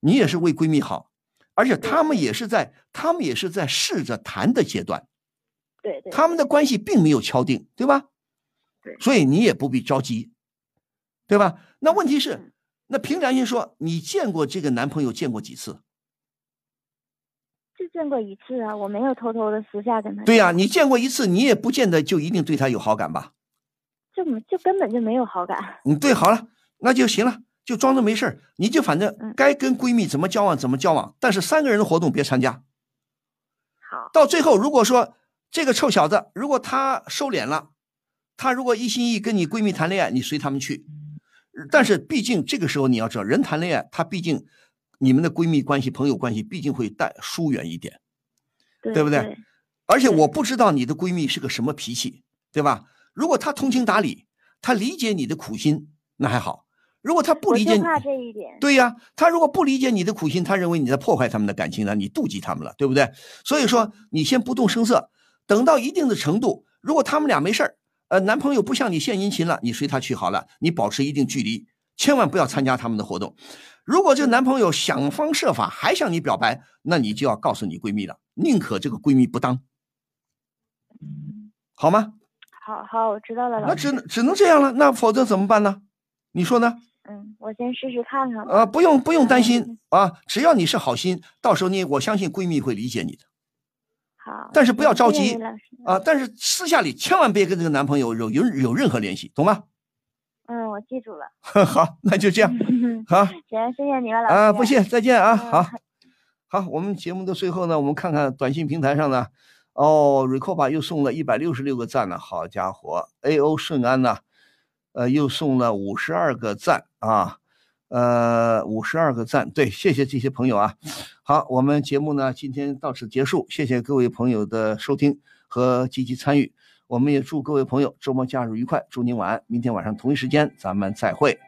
你也是为闺蜜好，而且他们也是在，他们也是在试着谈的阶段。对对。他们的关系并没有敲定，对吧？对。所以你也不必着急，对吧？那问题是，那凭良心说，你见过这个男朋友见过几次？就见过一次啊，我没有偷偷的私下跟他。对呀，你见过一次，你也不见得就一定对他有好感吧？就就根本就没有好感。嗯，对，好了，那就行了，就装着没事你就反正该跟闺蜜怎么交往怎么交往，但是三个人的活动别参加。好。到最后，如果说这个臭小子，如果他收敛了，他如果一心一意跟你闺蜜谈恋爱，你随他们去。但是毕竟这个时候你要知道，人谈恋爱，他毕竟。你们的闺蜜关系、朋友关系毕竟会带疏远一点，对不对？而且我不知道你的闺蜜是个什么脾气，对吧？如果她通情达理，她理解你的苦心，那还好；如果他不理解，怕这一点。对呀，他如果不理解你的苦心，他认为你在破坏他们的感情呢，你妒忌他们了，对不对？所以说，你先不动声色，等到一定的程度，如果他们俩没事儿，呃，男朋友不向你献殷勤了，你随他去好了，你保持一定距离，千万不要参加他们的活动。如果这个男朋友想方设法还向你表白，那你就要告诉你闺蜜了，宁可这个闺蜜不当，好吗？好好，我知道了。那只能只能这样了，那否则怎么办呢？你说呢？嗯，我先试试看看。啊，不用不用担心啊，只要你是好心，到时候你我相信闺蜜会理解你的。好。但是不要着急啊！但是私下里千万别跟这个男朋友有有有任何联系，懂吗？嗯，我记住了。好，那就这样。好，行，谢谢你了，老师。啊，不谢，再见啊。好，好，我们节目的最后呢，我们看看短信平台上呢，哦 r e c o b a 又送了一百六十六个赞呢，好家伙，A.O. 顺安呢，呃，又送了五十二个赞啊，呃，五十二个赞，对，谢谢这些朋友啊。好，我们节目呢今天到此结束，谢谢各位朋友的收听和积极参与。我们也祝各位朋友周末假日愉快，祝您晚安。明天晚上同一时间咱们再会。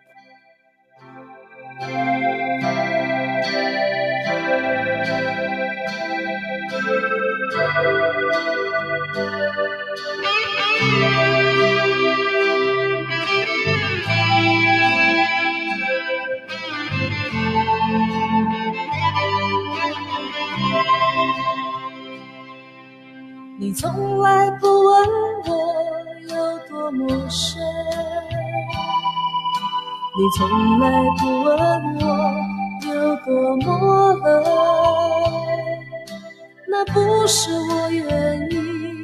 你从来不问我有多么深，你从来不问我有多么冷，那不是我愿意。